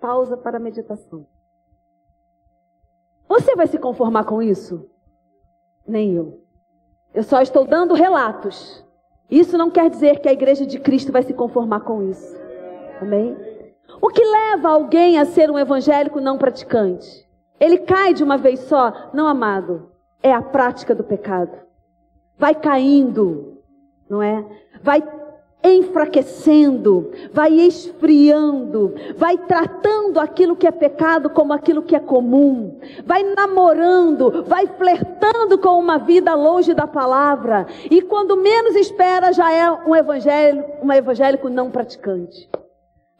Pausa para meditação. Você vai se conformar com isso? Nem eu. Eu só estou dando relatos. Isso não quer dizer que a igreja de Cristo vai se conformar com isso. Amém? O que leva alguém a ser um evangélico não praticante? Ele cai de uma vez só? Não, amado é a prática do pecado. Vai caindo, não é? Vai enfraquecendo, vai esfriando, vai tratando aquilo que é pecado como aquilo que é comum, vai namorando, vai flertando com uma vida longe da palavra, e quando menos espera já é um evangelho, um evangélico não praticante.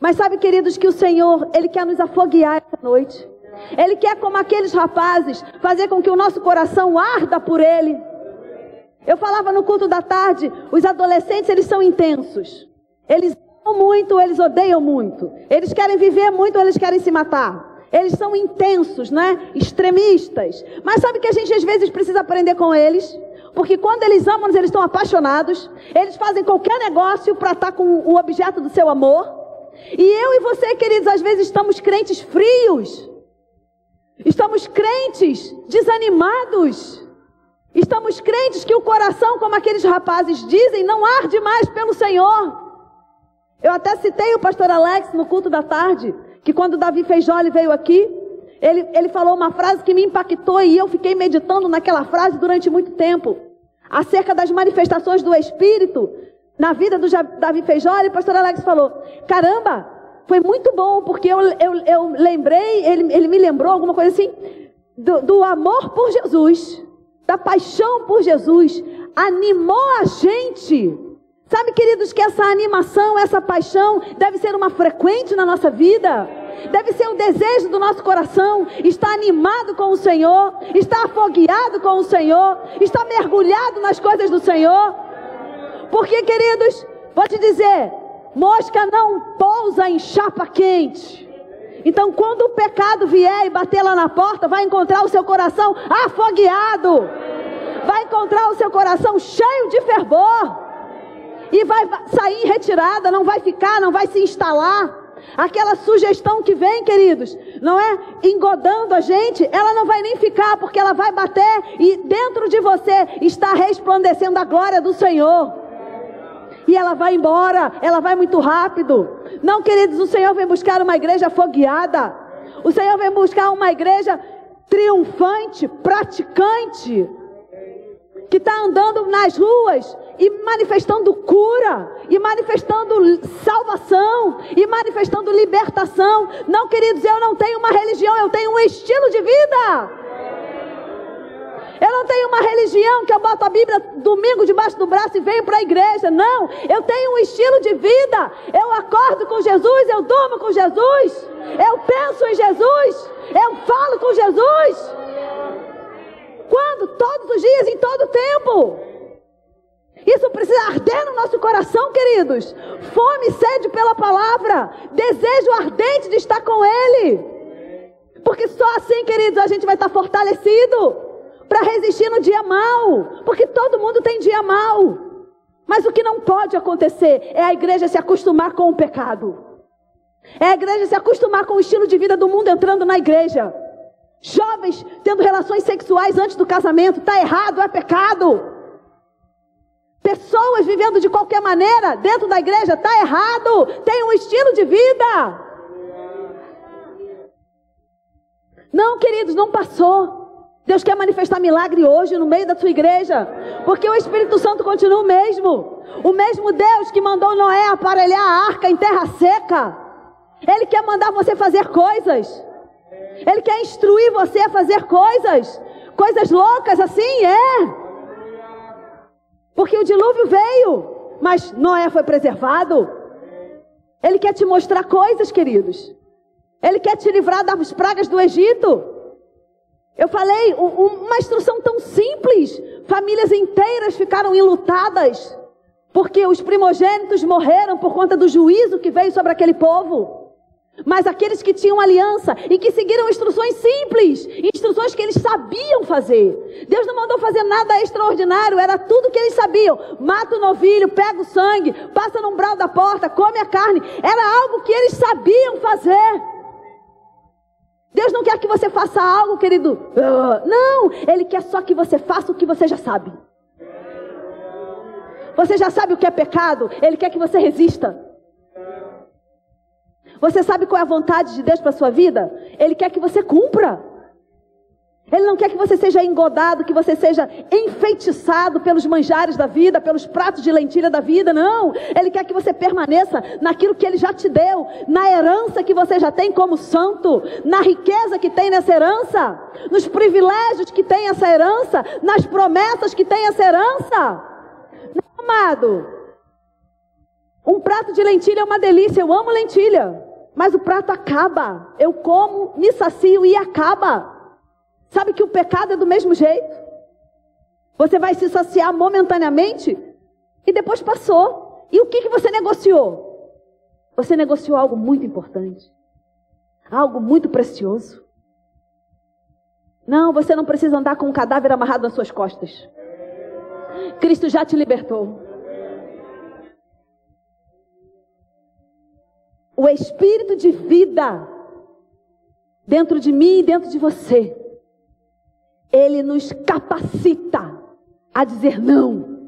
Mas sabe, queridos, que o Senhor, ele quer nos afoguear essa noite. Ele quer, como aqueles rapazes, fazer com que o nosso coração arda por Ele. Eu falava no culto da tarde, os adolescentes, eles são intensos. Eles muito, eles odeiam muito. Eles querem viver muito, eles querem se matar. Eles são intensos, né? Extremistas. Mas sabe que a gente às vezes precisa aprender com eles? Porque quando eles amam, eles estão apaixonados. Eles fazem qualquer negócio para estar com o objeto do seu amor. E eu e você, queridos, às vezes estamos crentes frios. Estamos crentes desanimados. Estamos crentes que o coração, como aqueles rapazes dizem, não arde mais pelo Senhor. Eu até citei o pastor Alex no culto da tarde, que quando Davi Feijoli veio aqui, ele, ele falou uma frase que me impactou e eu fiquei meditando naquela frase durante muito tempo. Acerca das manifestações do Espírito na vida do Davi Feijoli, o pastor Alex falou: Caramba, foi muito bom, porque eu, eu, eu lembrei, ele, ele me lembrou alguma coisa assim, do, do amor por Jesus, da paixão por Jesus, animou a gente Sabe, queridos, que essa animação, essa paixão deve ser uma frequente na nossa vida. Deve ser o desejo do nosso coração estar animado com o Senhor, estar afogueado com o Senhor, estar mergulhado nas coisas do Senhor. Porque, queridos, vou te dizer, mosca não pousa em chapa quente. Então, quando o pecado vier e bater lá na porta, vai encontrar o seu coração afogueado, vai encontrar o seu coração cheio de fervor e vai sair retirada, não vai ficar, não vai se instalar. Aquela sugestão que vem, queridos, não é engodando a gente, ela não vai nem ficar, porque ela vai bater e dentro de você está resplandecendo a glória do Senhor. E ela vai embora, ela vai muito rápido. Não, queridos, o Senhor vem buscar uma igreja fogueada. O Senhor vem buscar uma igreja triunfante, praticante, que está andando nas ruas e manifestando cura, e manifestando salvação, e manifestando libertação. Não, queridos, eu não tenho uma religião, eu tenho um estilo de vida. Eu não tenho uma religião que eu boto a Bíblia domingo debaixo do braço e venho para a igreja. Não, eu tenho um estilo de vida. Eu acordo com Jesus, eu durmo com Jesus, eu penso em Jesus, eu falo com Jesus. Quando? Todos os dias, em todo tempo. Isso precisa arder no nosso coração, queridos. Fome e sede pela palavra. Desejo ardente de estar com Ele. Porque só assim, queridos, a gente vai estar fortalecido para resistir no dia mal. Porque todo mundo tem dia mal. Mas o que não pode acontecer é a igreja se acostumar com o pecado. É a igreja se acostumar com o estilo de vida do mundo entrando na igreja. Jovens tendo relações sexuais antes do casamento, está errado, é pecado. Pessoas vivendo de qualquer maneira dentro da igreja está errado. Tem um estilo de vida. Não, queridos, não passou. Deus quer manifestar milagre hoje no meio da sua igreja, porque o Espírito Santo continua o mesmo. O mesmo Deus que mandou Noé aparelhar a arca em terra seca. Ele quer mandar você fazer coisas. Ele quer instruir você a fazer coisas. Coisas loucas assim, é. Porque o dilúvio veio, mas Noé foi preservado. Ele quer te mostrar coisas, queridos. Ele quer te livrar das pragas do Egito. Eu falei, uma instrução tão simples. Famílias inteiras ficaram enlutadas, porque os primogênitos morreram por conta do juízo que veio sobre aquele povo. Mas aqueles que tinham aliança e que seguiram instruções simples, instruções que eles sabiam fazer. Deus não mandou fazer nada extraordinário, era tudo que eles sabiam. Mata o novilho, pega o sangue, passa no umbral da porta, come a carne. Era algo que eles sabiam fazer. Deus não quer que você faça algo, querido. Uh, não, Ele quer só que você faça o que você já sabe. Você já sabe o que é pecado, Ele quer que você resista. Você sabe qual é a vontade de Deus para sua vida? Ele quer que você cumpra. Ele não quer que você seja engodado, que você seja enfeitiçado pelos manjares da vida, pelos pratos de lentilha da vida, não. Ele quer que você permaneça naquilo que ele já te deu, na herança que você já tem como santo, na riqueza que tem nessa herança, nos privilégios que tem essa herança, nas promessas que tem essa herança. Não, amado. Um prato de lentilha é uma delícia, eu amo lentilha. Mas o prato acaba. Eu como, me sacio e acaba. Sabe que o pecado é do mesmo jeito? Você vai se saciar momentaneamente e depois passou. E o que, que você negociou? Você negociou algo muito importante, algo muito precioso. Não, você não precisa andar com um cadáver amarrado nas suas costas. Cristo já te libertou. O espírito de vida dentro de mim e dentro de você, ele nos capacita a dizer não,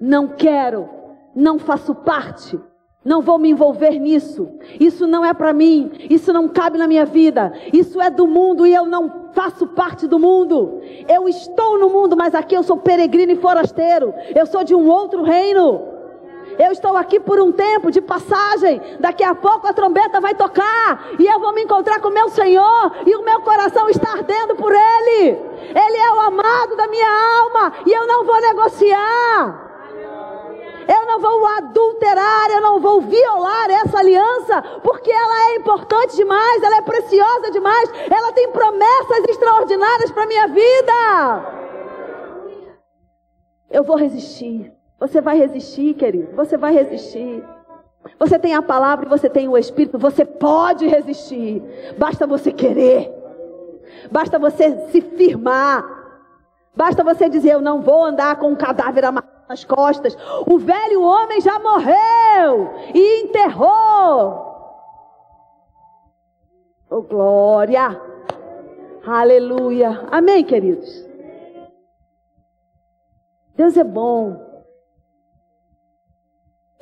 não quero, não faço parte, não vou me envolver nisso. Isso não é para mim. Isso não cabe na minha vida. Isso é do mundo e eu não faço parte do mundo. Eu estou no mundo, mas aqui eu sou peregrino e forasteiro. Eu sou de um outro reino. Eu estou aqui por um tempo de passagem. Daqui a pouco a trombeta vai tocar e eu vou me encontrar com meu Senhor e o meu coração está ardendo por Ele. Ele é o amado da minha alma e eu não vou negociar. Eu não vou adulterar, eu não vou violar essa aliança, porque ela é importante demais, ela é preciosa demais, ela tem promessas extraordinárias para minha vida. Eu vou resistir. Você vai resistir, querido. Você vai resistir. Você tem a palavra e você tem o Espírito. Você pode resistir. Basta você querer. Basta você se firmar. Basta você dizer: Eu não vou andar com um cadáver amarrado nas costas. O velho homem já morreu e enterrou. Oh, glória! Aleluia! Amém, queridos? Deus é bom.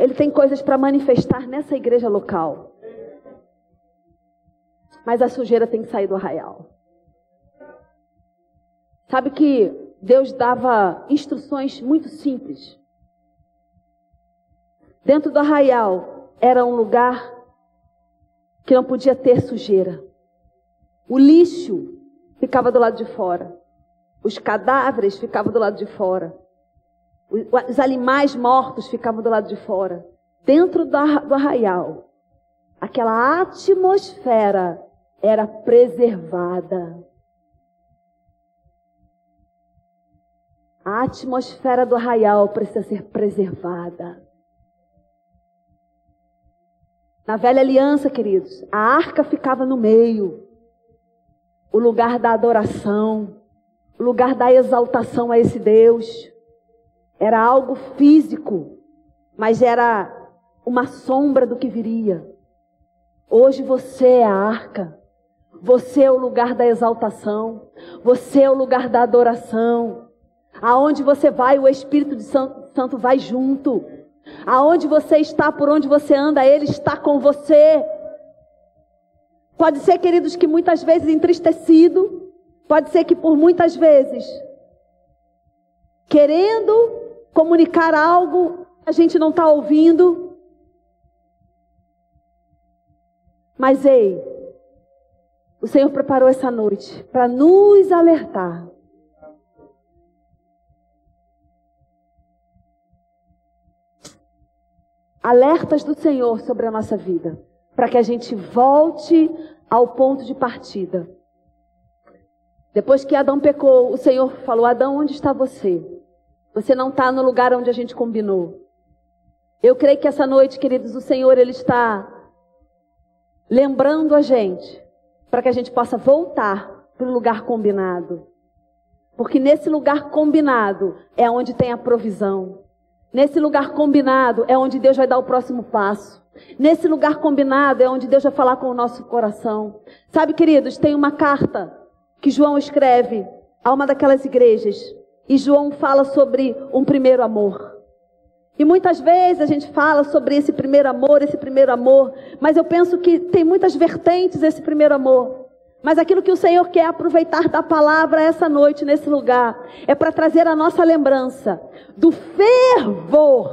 Ele tem coisas para manifestar nessa igreja local. Mas a sujeira tem que sair do arraial. Sabe que Deus dava instruções muito simples. Dentro do arraial era um lugar que não podia ter sujeira. O lixo ficava do lado de fora. Os cadáveres ficavam do lado de fora. Os animais mortos ficavam do lado de fora. Dentro do arraial, aquela atmosfera era preservada. A atmosfera do arraial precisa ser preservada. Na velha aliança, queridos, a arca ficava no meio, o lugar da adoração, o lugar da exaltação a esse Deus. Era algo físico, mas era uma sombra do que viria. Hoje você é a arca, você é o lugar da exaltação, você é o lugar da adoração. Aonde você vai, o Espírito de Santo vai junto. Aonde você está, por onde você anda, Ele está com você. Pode ser, queridos, que muitas vezes entristecido, pode ser que por muitas vezes, querendo comunicar algo, a gente não está ouvindo. Mas ei, o Senhor preparou essa noite para nos alertar alertas do Senhor sobre a nossa vida, para que a gente volte ao ponto de partida. Depois que Adão pecou, o Senhor falou: Adão, onde está você? Você não está no lugar onde a gente combinou. Eu creio que essa noite, queridos, o Senhor ele está lembrando a gente para que a gente possa voltar para o lugar combinado. Porque nesse lugar combinado é onde tem a provisão, Nesse lugar combinado é onde Deus vai dar o próximo passo. Nesse lugar combinado é onde Deus vai falar com o nosso coração. Sabe, queridos, tem uma carta que João escreve a uma daquelas igrejas. E João fala sobre um primeiro amor. E muitas vezes a gente fala sobre esse primeiro amor, esse primeiro amor, mas eu penso que tem muitas vertentes esse primeiro amor. Mas aquilo que o Senhor quer aproveitar da palavra essa noite, nesse lugar, é para trazer a nossa lembrança do fervor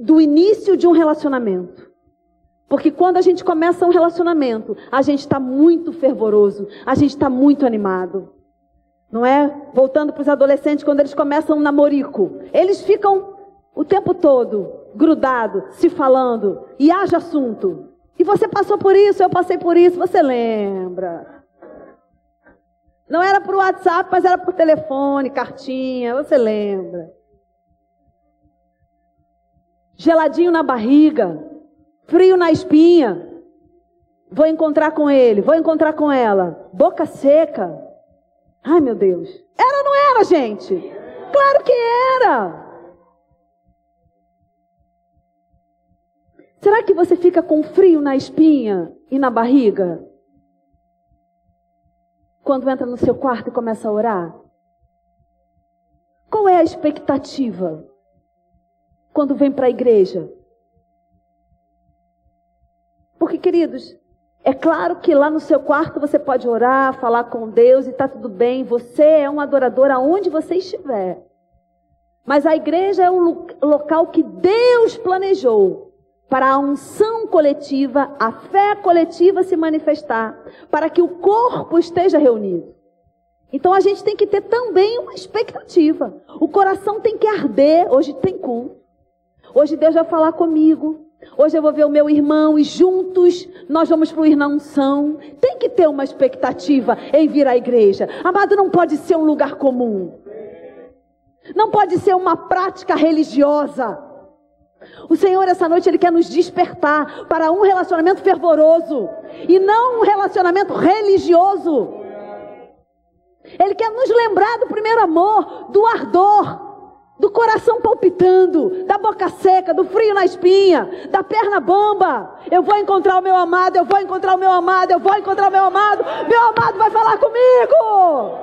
do início de um relacionamento. Porque quando a gente começa um relacionamento, a gente está muito fervoroso, a gente está muito animado. Não é? Voltando para os adolescentes, quando eles começam um namorico, eles ficam o tempo todo grudados, se falando, e haja assunto. E você passou por isso, eu passei por isso, você lembra? Não era por WhatsApp, mas era por telefone, cartinha, você lembra? Geladinho na barriga. frio na espinha. Vou encontrar com ele, vou encontrar com ela. Boca seca. Ai, meu Deus. Era ou não era, gente? Claro que era. Será que você fica com frio na espinha e na barriga? Quando entra no seu quarto e começa a orar? Qual é a expectativa quando vem para a igreja? Porque, queridos, é claro que lá no seu quarto você pode orar, falar com Deus e está tudo bem. Você é um adorador aonde você estiver. Mas a igreja é o local que Deus planejou para a unção coletiva, a fé coletiva se manifestar, para que o corpo esteja reunido. Então a gente tem que ter também uma expectativa. O coração tem que arder. Hoje tem culto. Hoje Deus vai falar comigo. Hoje eu vou ver o meu irmão e juntos nós vamos fluir na unção. Tem que ter uma expectativa em vir à igreja. Amado, não pode ser um lugar comum. Não pode ser uma prática religiosa. O Senhor, essa noite, Ele quer nos despertar para um relacionamento fervoroso e não um relacionamento religioso. Ele quer nos lembrar do primeiro amor, do ardor, do coração palpitando, da boca seca, do frio na espinha, da perna bamba. Eu vou encontrar o meu amado, eu vou encontrar o meu amado, eu vou encontrar o meu amado, meu amado vai falar comigo.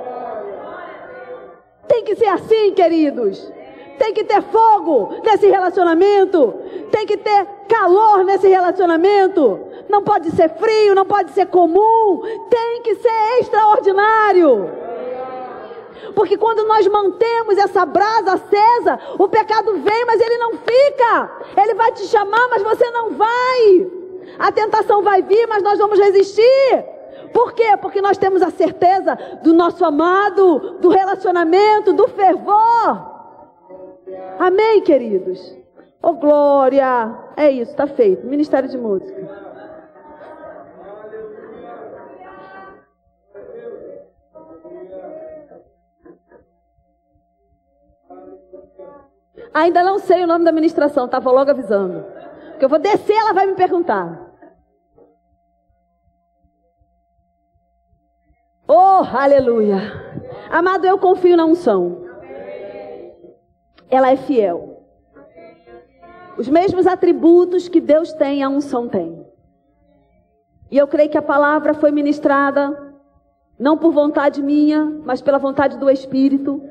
Tem que ser assim, queridos. Tem que ter fogo nesse relacionamento. Tem que ter calor nesse relacionamento. Não pode ser frio, não pode ser comum. Tem que ser extraordinário. Porque quando nós mantemos essa brasa acesa, o pecado vem, mas ele não fica. Ele vai te chamar, mas você não vai. A tentação vai vir, mas nós vamos resistir. Por quê? Porque nós temos a certeza do nosso amado, do relacionamento, do fervor. Amém, queridos? Oh, glória! É isso, está feito. Ministério de Música. Ainda não sei o nome da ministração, estava logo avisando. Que eu vou descer, ela vai me perguntar. Oh, aleluia. Amado, eu confio na unção ela é fiel. Os mesmos atributos que Deus tem, a unção tem. E eu creio que a palavra foi ministrada não por vontade minha, mas pela vontade do Espírito.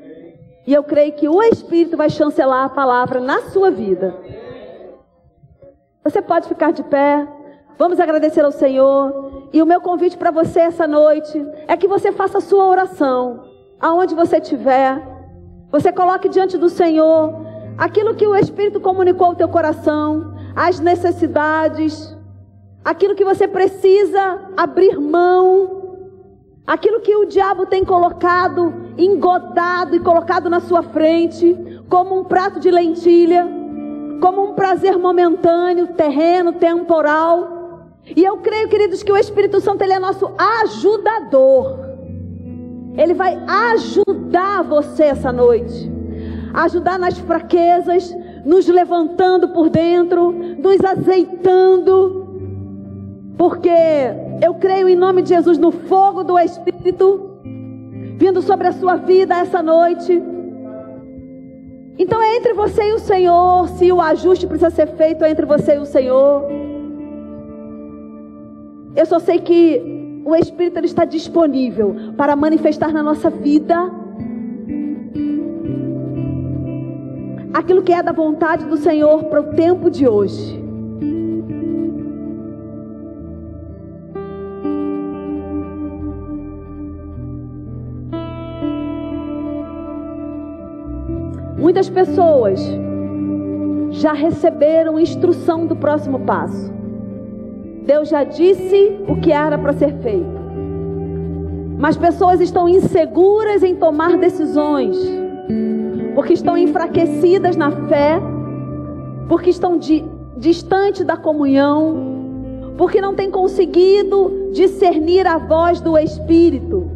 E eu creio que o Espírito vai chancelar a palavra na sua vida. Você pode ficar de pé. Vamos agradecer ao Senhor. E o meu convite para você essa noite é que você faça a sua oração, aonde você estiver. Você coloque diante do Senhor aquilo que o Espírito comunicou ao teu coração, as necessidades, aquilo que você precisa abrir mão, aquilo que o diabo tem colocado, engodado e colocado na sua frente, como um prato de lentilha, como um prazer momentâneo, terreno, temporal. E eu creio, queridos, que o Espírito Santo ele é nosso ajudador. Ele vai ajudar você essa noite. Ajudar nas fraquezas, nos levantando por dentro, nos azeitando. Porque eu creio em nome de Jesus no fogo do Espírito vindo sobre a sua vida essa noite. Então é entre você e o Senhor, se o ajuste precisa ser feito é entre você e o Senhor. Eu só sei que o Espírito ele está disponível para manifestar na nossa vida aquilo que é da vontade do Senhor para o tempo de hoje. Muitas pessoas já receberam instrução do próximo passo. Deus já disse o que era para ser feito. Mas pessoas estão inseguras em tomar decisões, porque estão enfraquecidas na fé, porque estão di distante da comunhão, porque não têm conseguido discernir a voz do Espírito.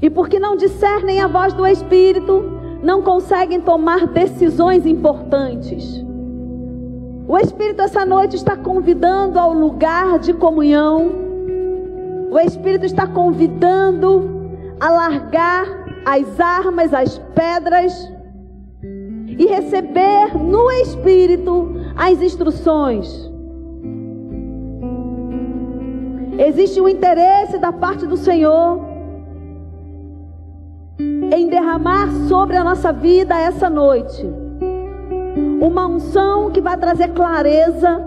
E porque não discernem a voz do Espírito, não conseguem tomar decisões importantes. O Espírito essa noite está convidando ao lugar de comunhão. O Espírito está convidando a largar as armas, as pedras e receber no Espírito as instruções. Existe um interesse da parte do Senhor em derramar sobre a nossa vida essa noite. Uma unção que vai trazer clareza,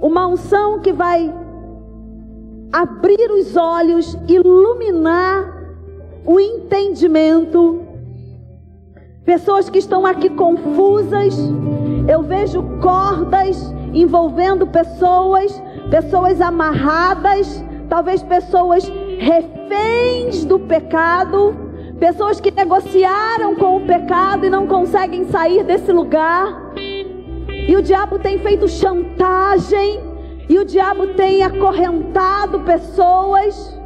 uma unção que vai abrir os olhos, iluminar o entendimento. Pessoas que estão aqui confusas, eu vejo cordas envolvendo pessoas, pessoas amarradas, talvez pessoas reféns do pecado, pessoas que negociaram com o pecado e não conseguem sair desse lugar. E o diabo tem feito chantagem, e o diabo tem acorrentado pessoas.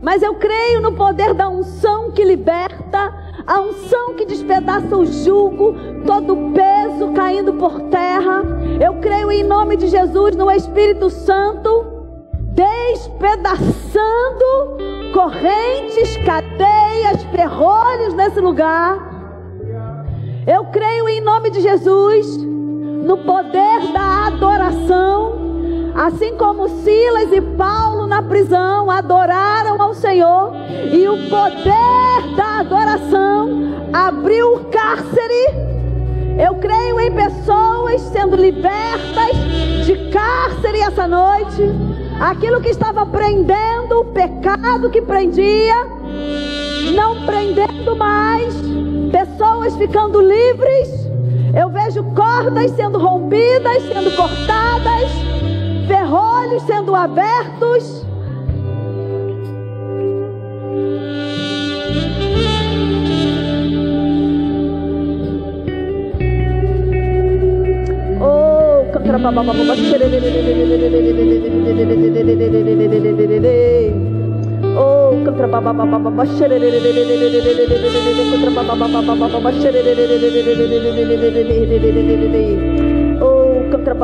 Mas eu creio no poder da unção que liberta, a unção que despedaça o jugo, todo o peso caindo por terra. Eu creio em nome de Jesus no Espírito Santo, despedaçando correntes, cadeias, ferrolhos nesse lugar. Eu creio em nome de Jesus no poder da adoração. Assim como Silas e Paulo na prisão adoraram ao Senhor, e o poder da adoração abriu o cárcere. Eu creio em pessoas sendo libertas de cárcere essa noite. Aquilo que estava prendendo, o pecado que prendia, não prendendo mais. Pessoas ficando livres. Eu vejo cordas sendo rompidas, sendo cortadas ferrolhos sendo abertos. Oh, Oh, contra baba baba baba contra Oh, contra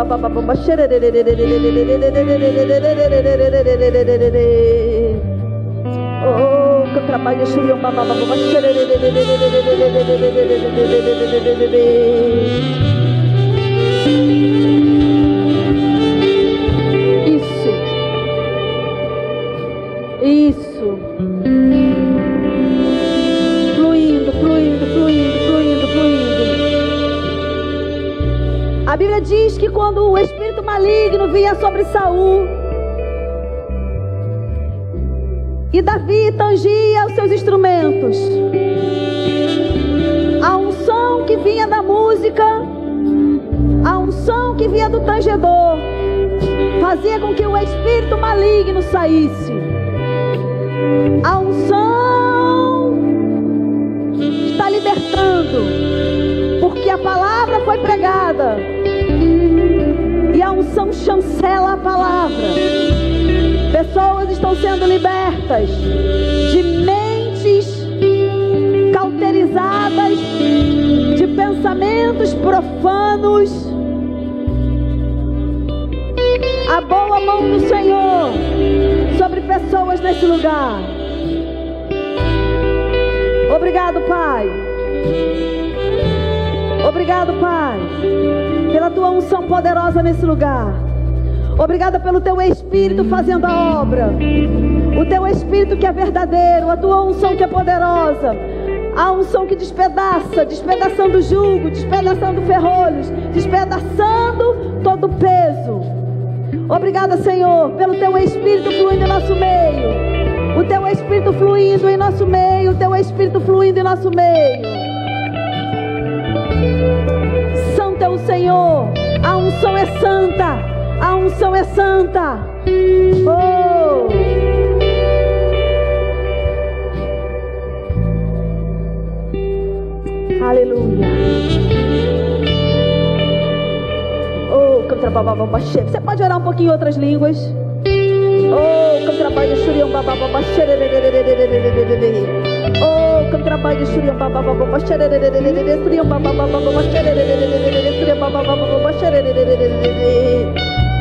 Isso. Fluindo, fluindo, fluindo, fluindo, fluindo. A Bíblia diz que quando o espírito maligno vinha sobre Saul, e Davi tangia os seus instrumentos, a unção que vinha da música, a unção que vinha do tangedor, fazia com que o espírito maligno saísse. A unção está libertando, porque a palavra foi pregada e a unção chancela a palavra. Pessoas estão sendo libertas de mentes cauterizadas, de pensamentos profanos. Nesse lugar. Obrigado, Pai. Obrigado, Pai, pela tua unção poderosa nesse lugar. Obrigada pelo teu Espírito fazendo a obra. O teu Espírito que é verdadeiro, a tua unção que é poderosa. A unção que despedaça, despedaçando o jugo, despedaçando ferrolhos, despedaçando todo o peso. Obrigada, Senhor, pelo teu Espírito fluindo em nosso meio. O teu Espírito fluindo em nosso meio, o teu Espírito fluindo em nosso meio. Santo é o Senhor, a unção é santa, a unção é santa. Oh! Aleluia. Você pode orar um pouquinho em outras línguas? Oh,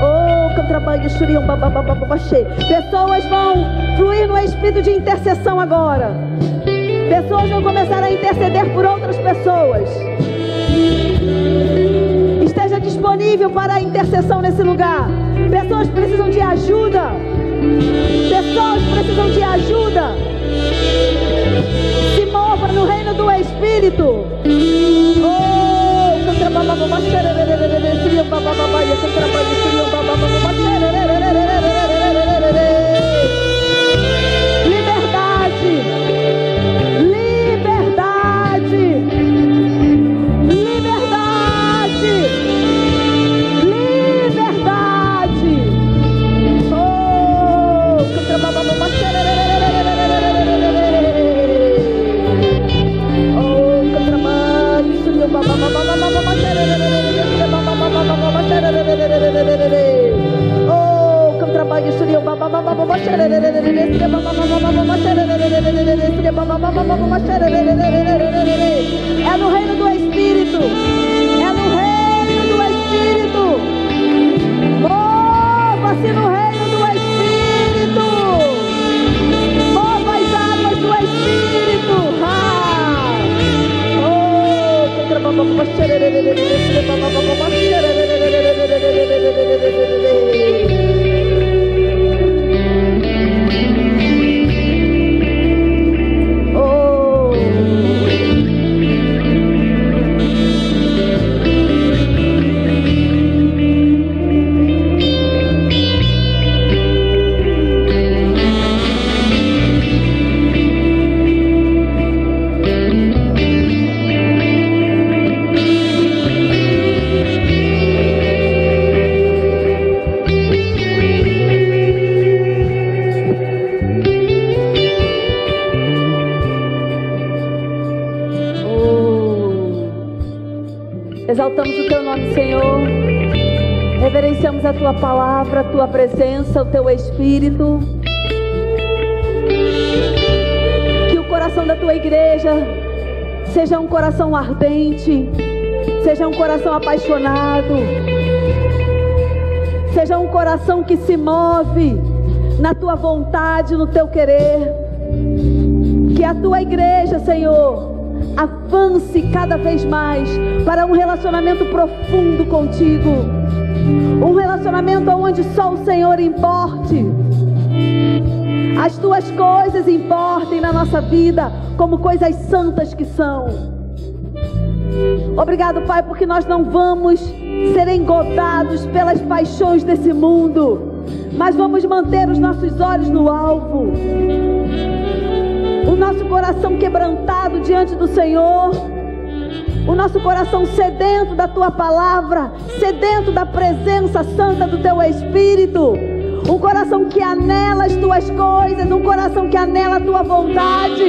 Oh, shuriam Pessoas vão fluir no espírito de intercessão agora. Pessoas vão começar a interceder por outras pessoas. Disponível para a intercessão nesse lugar. Pessoas precisam de ajuda. Pessoas precisam de ajuda. Se mova no reino do Espírito. Oh, espírito. Que o coração da tua igreja seja um coração ardente, seja um coração apaixonado, seja um coração que se move na tua vontade, no teu querer. Que a tua igreja, Senhor, avance cada vez mais para um relacionamento profundo contigo. Um relacionamento onde só o Senhor importe. As tuas coisas importem na nossa vida como coisas santas que são. Obrigado, Pai, porque nós não vamos ser engodados pelas paixões desse mundo, mas vamos manter os nossos olhos no alvo o nosso coração quebrantado diante do Senhor, o nosso coração sedento da tua palavra, sedento da presença santa do teu Espírito, um coração que anela as tuas coisas, um coração que anela a tua vontade,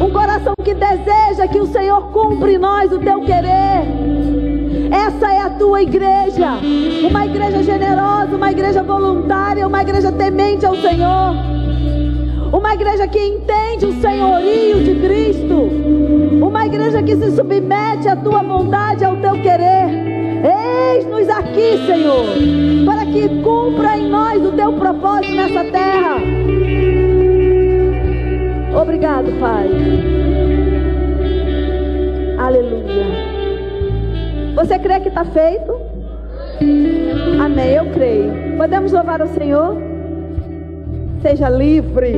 um coração que deseja que o Senhor cumpra em nós o teu querer. Essa é a tua igreja, uma igreja generosa, uma igreja voluntária, uma igreja temente ao Senhor. Uma igreja que entende o senhorio de Cristo. Uma igreja que se submete à tua vontade, ao teu querer. Eis-nos aqui, Senhor, para que cumpra em nós o teu propósito nessa terra. Obrigado, Pai. Aleluia. Você crê que está feito? Amém, eu creio. Podemos louvar o Senhor? Seja livre.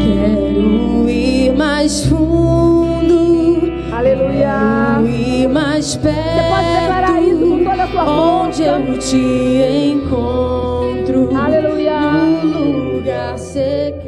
Quero ir mais fundo. Aleluia. Quero ir mais perto. Você pode declarar isso com toda a sua Onde força. eu te encontro. Aleluia. No lugar secreto.